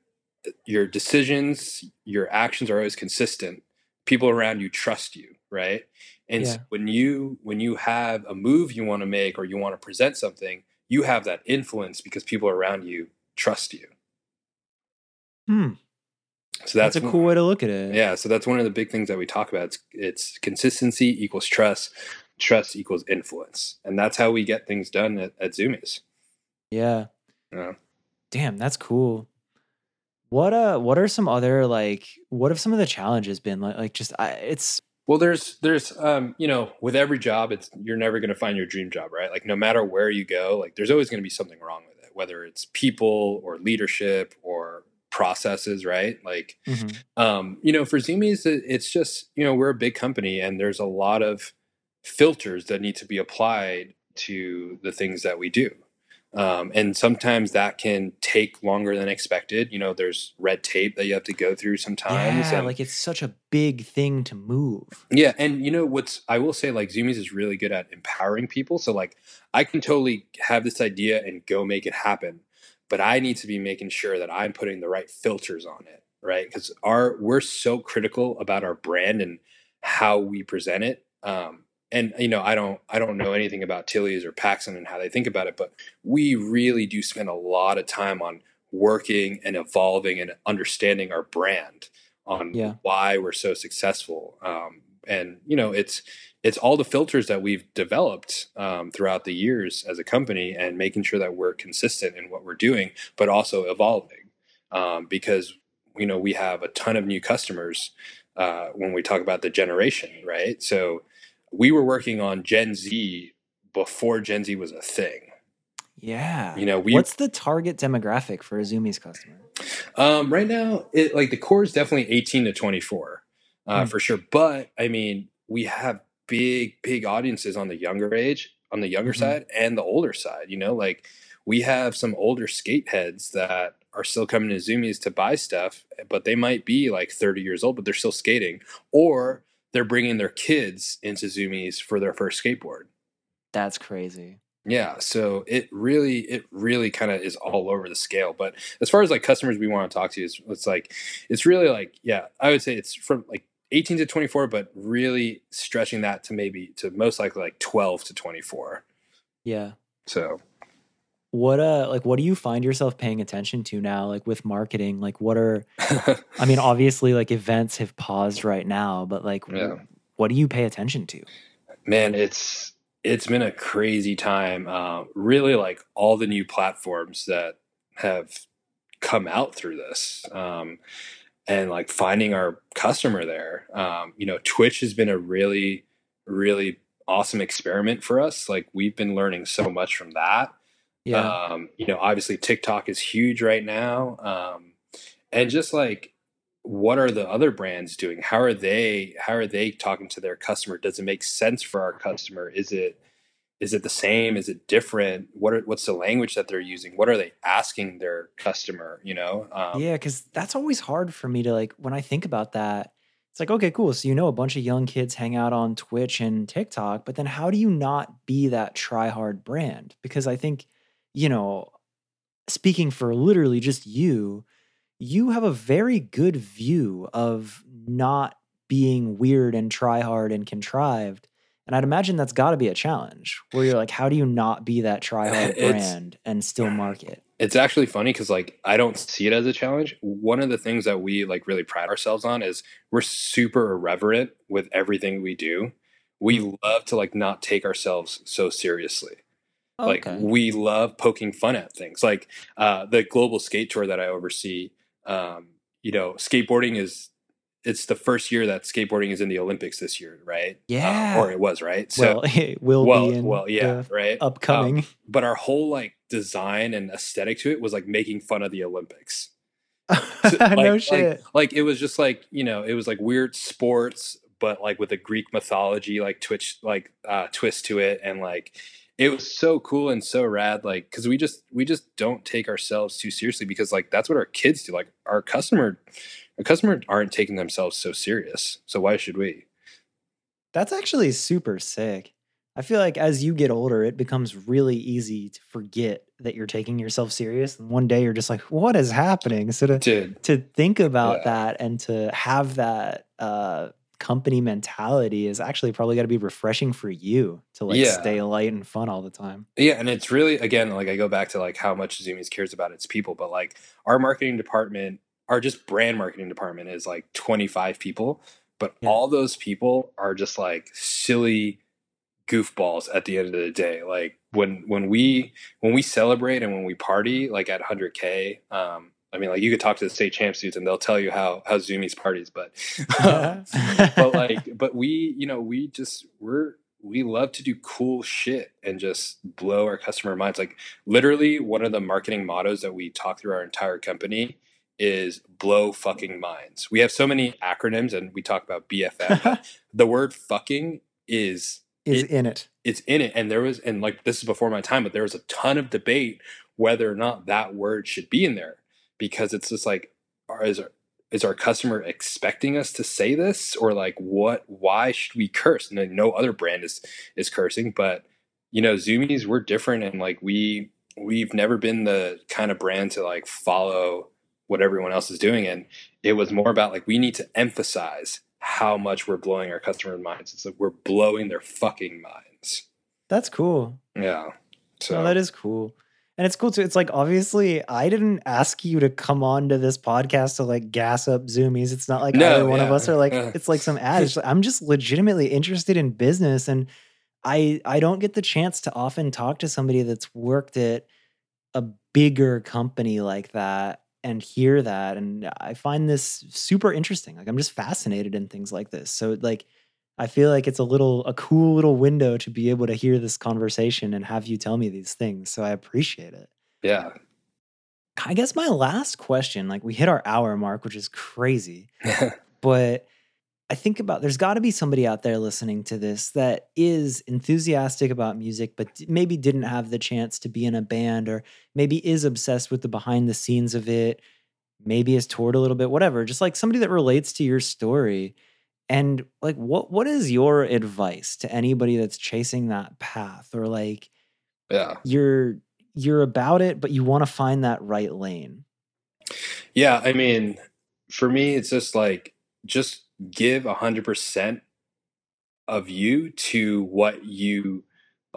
your decisions, your actions are always consistent. People around you trust you, right? And so when you when you have a move you want to make or you want to present something, you have that influence because people around you trust you. Hmm. So That's, that's, a cool way to look at it. Yeah, so that's one of the big things that we talk about. It's, it's consistency equals trust, trust equals influence, and that's how we get things done at, at Zumiez. Yeah. Know? Damn, that's cool. What uh what are some other like what have some of the challenges been like like just I, it's Well, there's there's um you know with every job, it's you're never going to find your dream job, right? Like no matter where you go, like there's always going to be something wrong with it, whether it's people or leadership or processes, right? Like Mhm. um, you know, for Zumiez, it- it's just, you know, we're a big company and there's a lot of filters that need to be applied to the things that we do. Um, and sometimes that can take longer than expected. You know, there's red tape that you have to go through sometimes. yeah, and- like it's such a big thing to move. yeah, and you know what's I will say like Zumiez is really good at empowering people. So like I can totally have this idea and go make it happen, but I need to be making sure that I'm putting the right filters on it, right? Because our we're so critical about our brand and how we present it. Um, and you know, I don't I don't know anything about Tilly's or PacSun and how they think about it, but we really do spend a lot of time on working and evolving and understanding our brand on Yeah. why we're so successful. Um, and you know, it's it's all the filters that we've developed um, throughout the years as a company, and making sure that we're consistent in what we're doing, but also evolving. Um, because you know we have a ton of new customers uh, when we talk about the generation, right? So we were working on Gen Z before Gen Z was a thing. Yeah. You know, we What's the target demographic for a Zumiez customer? Um, right now, it like the core is definitely 18 to 24, uh, Hmm. for sure. But I mean, we have big, big audiences on the younger age, on the younger Mhm. side, and the older side. You know, like we have some older skate heads that are still coming to Zumiez to buy stuff, but they might be like 30 years old, but they're still skating, or they're bringing their kids into Zumiez for their first skateboard. That's crazy. Yeah, so it really, it really kind of is all over the scale. But as far as like customers we want to talk to, it's, it's like, it's really like, yeah, I would say it's from like 18 to 24, but really stretching that to maybe to most likely like 12 to 24. Yeah. So What uh like what do you find yourself paying attention to now like with marketing? Like what are I mean obviously like events have paused right now, but like Yeah. what do you pay attention to? man, it's it's been a crazy time. Uh, really, like all the new platforms that have come out through this, um, and like finding our customer there. Um, you know, Twitch has been a really, really awesome experiment for us. Like we've been learning so much from that. Yeah. Um, you know, obviously TikTok is huge right now. Um, and just like what are the other brands doing? How are they how are they talking to their customer? Does it make sense for our customer? Is it is it the same? Is it different? What are, what's the language that they're using? What are they asking their customer you know? Um, yeah because that's always hard for me to like when i think about that it's like okay cool so you know a bunch of young kids hang out on twitch and tiktok but then how do you not be that try hard brand? Because i think you know speaking for literally just you you have a very good view of not being weird and try hard and contrived. And I'd imagine that's got to be a challenge where you're like, how do you not be that try hard brand and still market? It's actually funny because like I don't see it as a challenge. One of the things that we like really pride ourselves on is we're super irreverent with everything we do. We mm. love to like not take ourselves so seriously. Like we love poking fun at things. Like uh, the global skate tour that I oversee um, you know, skateboarding is it's the first year that skateboarding is in the Olympics this year, right? Yeah, uh, or it was, right? So well, it will well, be. well, yeah, right. Upcoming, um, but our whole like design and aesthetic to it was like making fun of the Olympics. So, like, no shit. Like, like, it was just like you know, it was like weird sports, but like with a Greek mythology like twitch like uh, twist to it, and like it was so cool and so rad like because we just we just don't take ourselves too seriously because like that's what our kids do like our customer our customer aren't taking themselves so serious so why should we that's actually super sick i feel like as you get older it becomes really easy to forget that you're taking yourself serious and one day you're just like what is happening so to Dude. to think about yeah. that and to have that uh company mentality is actually probably got to be refreshing for you to like yeah. stay light and fun all the time. Yeah, and it's really again like I go back to like how much Zumiez cares about its people, but like our marketing department, our just brand marketing department is like 25 people, but yeah. all those people are just like silly goofballs at the end of the day. Like when when we when we celebrate and when we party like at 100k um I mean, like you could talk to the state champs dudes and they'll tell you how how Zumiez parties, but um, but like, but we, you know, we just we're we love to do cool shit and just blow our customer minds. Like literally, one of the marketing mottos that we talk through our entire company is blow fucking minds. We have so many acronyms and we talk about BFF. the word fucking is is it, in it. It's in it. And there was and like this is before my time, but there was a ton of debate whether or not that word should be in there because it's just like is our, is our customer expecting us to say this? Or like what why should we curse? And no other brand is is cursing but you know Zumiez we're different and like we we've never been the kind of brand to like follow what everyone else is doing. And it was more about like we need to emphasize how much we're blowing our customer minds. It's like we're blowing their fucking minds. That's cool. Yeah. So no, that is cool and it's cool too. It's like obviously I didn't ask you to come on to this podcast to like gas up Zumiez. It's not like no, either one of us are like it's like some ad. I'm just legitimately interested in business and I I don't get the chance to often talk to somebody that's worked at a bigger company like that and hear that and I find this super interesting. Like I'm just fascinated in things like this. So like I feel like it's a little a cool little window to be able to hear this conversation and have you tell me these things. So I appreciate it. Yeah. I guess my last question, like we hit our hour mark, which is crazy. but I think about there's got to be somebody out there listening to this that is enthusiastic about music, but maybe didn't have the chance to be in a band or maybe is obsessed with the behind the scenes of it, maybe has toured a little bit, whatever. Just like somebody that relates to your story. And like what what is your advice to anybody that's chasing that path or like yeah. You're you're about it but you want to find that right lane. Yeah, I mean, for me it's just like just give a 100% of you to what you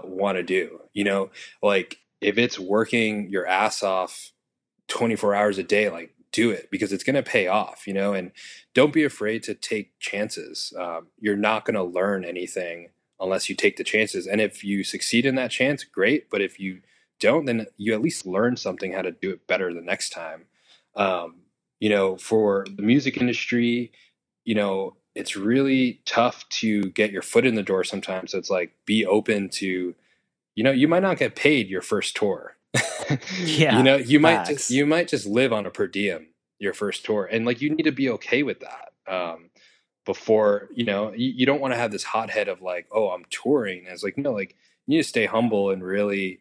want to do. You know, like if it's working your ass off 24 hours a day, like do it because it's going to pay off, you know, and don't be afraid to take chances. Um, you're not going to learn anything unless you take the chances. And if you succeed in that chance, great. But if you don't, then you at least learn something how to do it better the next time. Um, you know, for the music industry, you know, it's really tough to get your foot in the door sometimes. So it's like be open to, you know, you might not get paid your first tour. Yeah. You know, you facts. might just you might just live on a per diem your first tour. And like you need to be okay with that. Um, before, you know, you, you don't want to have this hothead of like, oh, I'm touring. And it's like, no, like you need to stay humble and really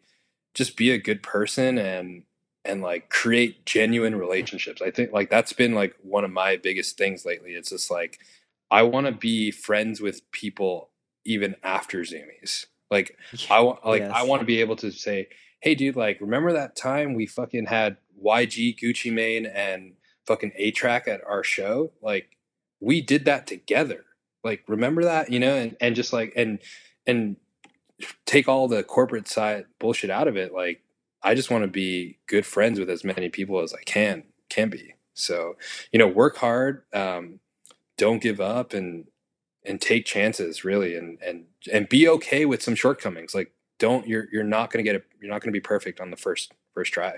just be a good person and and like create genuine relationships. I think like that's been like one of my biggest things lately. It's just like I want to be friends with people even after Zumiez. Like I want like yes. I want to be able to say, "Hey dude, like remember that time we fucking had YG, Gucci Mane and fucking A-Trak at our show? Like we did that together. Like remember that, you know, and and just like and and take all the corporate side bullshit out of it. Like I just want to be good friends with as many people as I can can be. So, you know, work hard, um, don't give up and and take chances really and and and be okay with some shortcomings. Like don't you're you're not gonna get it you're not gonna be perfect on the first first try.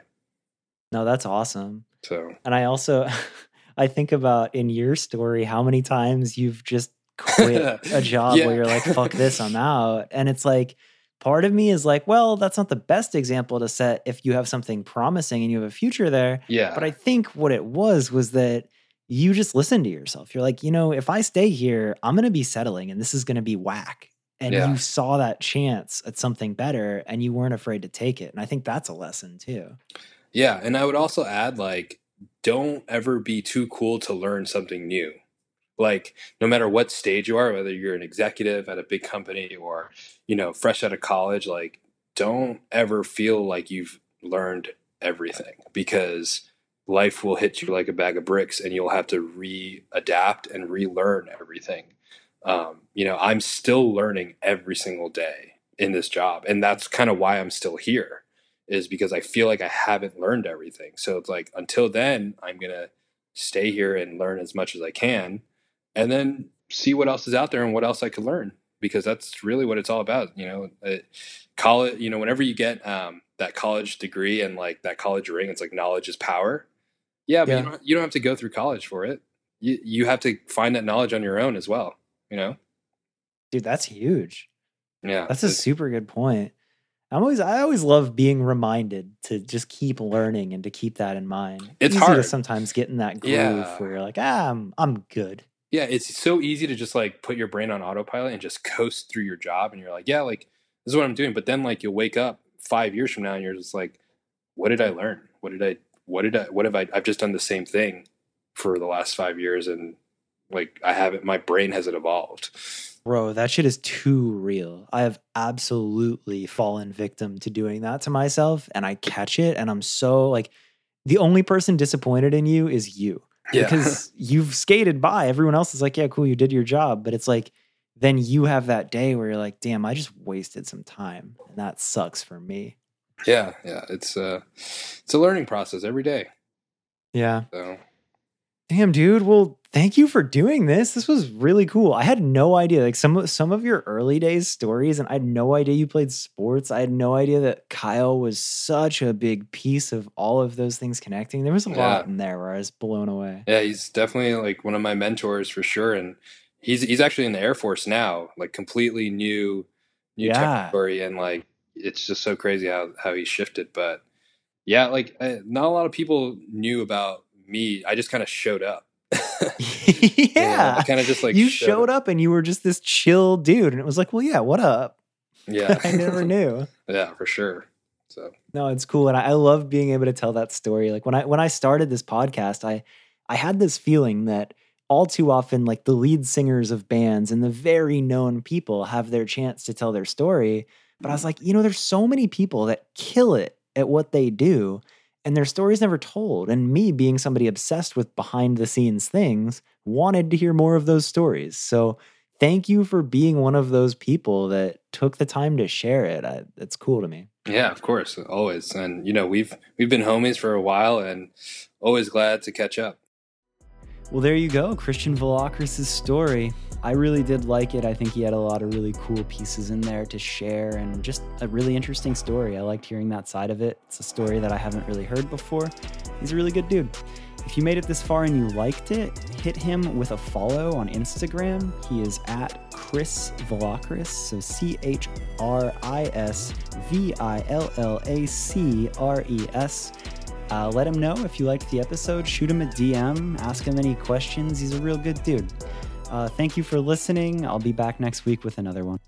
No, that's awesome. So and I also I think about in your story how many times you've just quit a job yeah. where you're like, fuck this, I'm out. And it's like part of me is like, well, that's not the best example to set if you have something promising and you have a future there. Yeah. But I think what it was was that you just listen to yourself. You're like, you know, if I stay here, I'm going to be settling and this is going to be whack. And yeah. you saw that chance at something better and you weren't afraid to take it. And I think that's a lesson too. Yeah. And I would also add, like, don't ever be too cool to learn something new like no matter what stage you are whether you're an executive at a big company or you know fresh out of college like don't ever feel like you've learned everything because life will hit you like a bag of bricks and you'll have to readapt and relearn everything um, you know i'm still learning every single day in this job and that's kind of why i'm still here is because i feel like i haven't learned everything so it's like until then i'm gonna stay here and learn as much as i can and then see what else is out there and what else I could learn because that's really what it's all about. You know, it, college, you know, whenever you get um, that college degree and like that college ring, it's like knowledge is power. Yeah, but yeah. You, don't, you don't have to go through college for it. You, you have to find that knowledge on your own as well, you know? Dude, that's huge. Yeah. That's a super good point. I'm always I always love being reminded to just keep learning and to keep that in mind. It's Easy hard to sometimes get in that groove yeah. where you're like, ah, I'm I'm good. Yeah, it's so easy to just like put your brain on autopilot and just coast through your job, and you're like, yeah, like this is what I'm doing. But then like you'll wake up five years from now, and you're just like, what did I learn? What did I? What did I? What have I? I've just done the same thing for the last five years, and like I haven't. My brain hasn't evolved. Bro, that shit is too real. I have absolutely fallen victim to doing that to myself, and I catch it, and I'm so like, the only person disappointed in you is you yeah. because you've skated by. Everyone else is like, yeah, cool, you did your job. But it's like, then you have that day where you're like, damn, I just wasted some time. And that sucks for me. Yeah, yeah. It's uh it's a learning process every day. Yeah. So damn, dude. Well, thank you for doing this. This was really cool. I had no idea. Like some of some of your early days stories, and I had no idea you played sports. I had no idea that Kyle was such a big piece of all of those things connecting. There was a yeah. lot in there where I was blown away. Yeah, he's definitely like one of my mentors for sure. And he's he's actually in the Air Force now, like completely new new yeah. territory, and like it's just so crazy how how he shifted. But yeah, like not a lot of people knew about me. I just kind of showed up yeah. I kind of just like you showed, showed up. and you were just this chill dude, and it was like, well, yeah, what up? Yeah, I never knew. yeah, for sure. So no, it's cool, and I, I love being able to tell that story. Like when I when I started this podcast, I I had this feeling that all too often, like the lead singers of bands and the very known people have their chance to tell their story. But I was like, you know, there's so many people that kill it at what they do and their stories never told. And me, being somebody obsessed with behind the scenes things, wanted to hear more of those stories. So thank you for being one of those people that took the time to share it. I, it's cool to me. Yeah, of course, always. And you know, we've we've been homies for a while, and always glad to catch up. Well, there you go, Christian Villacres' story. I really did like it. I think he had a lot of really cool pieces in there to share and just a really interesting story. I liked hearing that side of it. It's a story that I haven't really heard before. He's a really good dude. If you made it this far and you liked it, hit him with a follow on Instagram. He is at Chris Villacres, so C H R I S V I L L A C R E S. Uh, let him know if you liked the episode. Shoot him a DM, ask him any questions. He's a real good dude. Uh, thank you for listening. I'll be back next week with another one.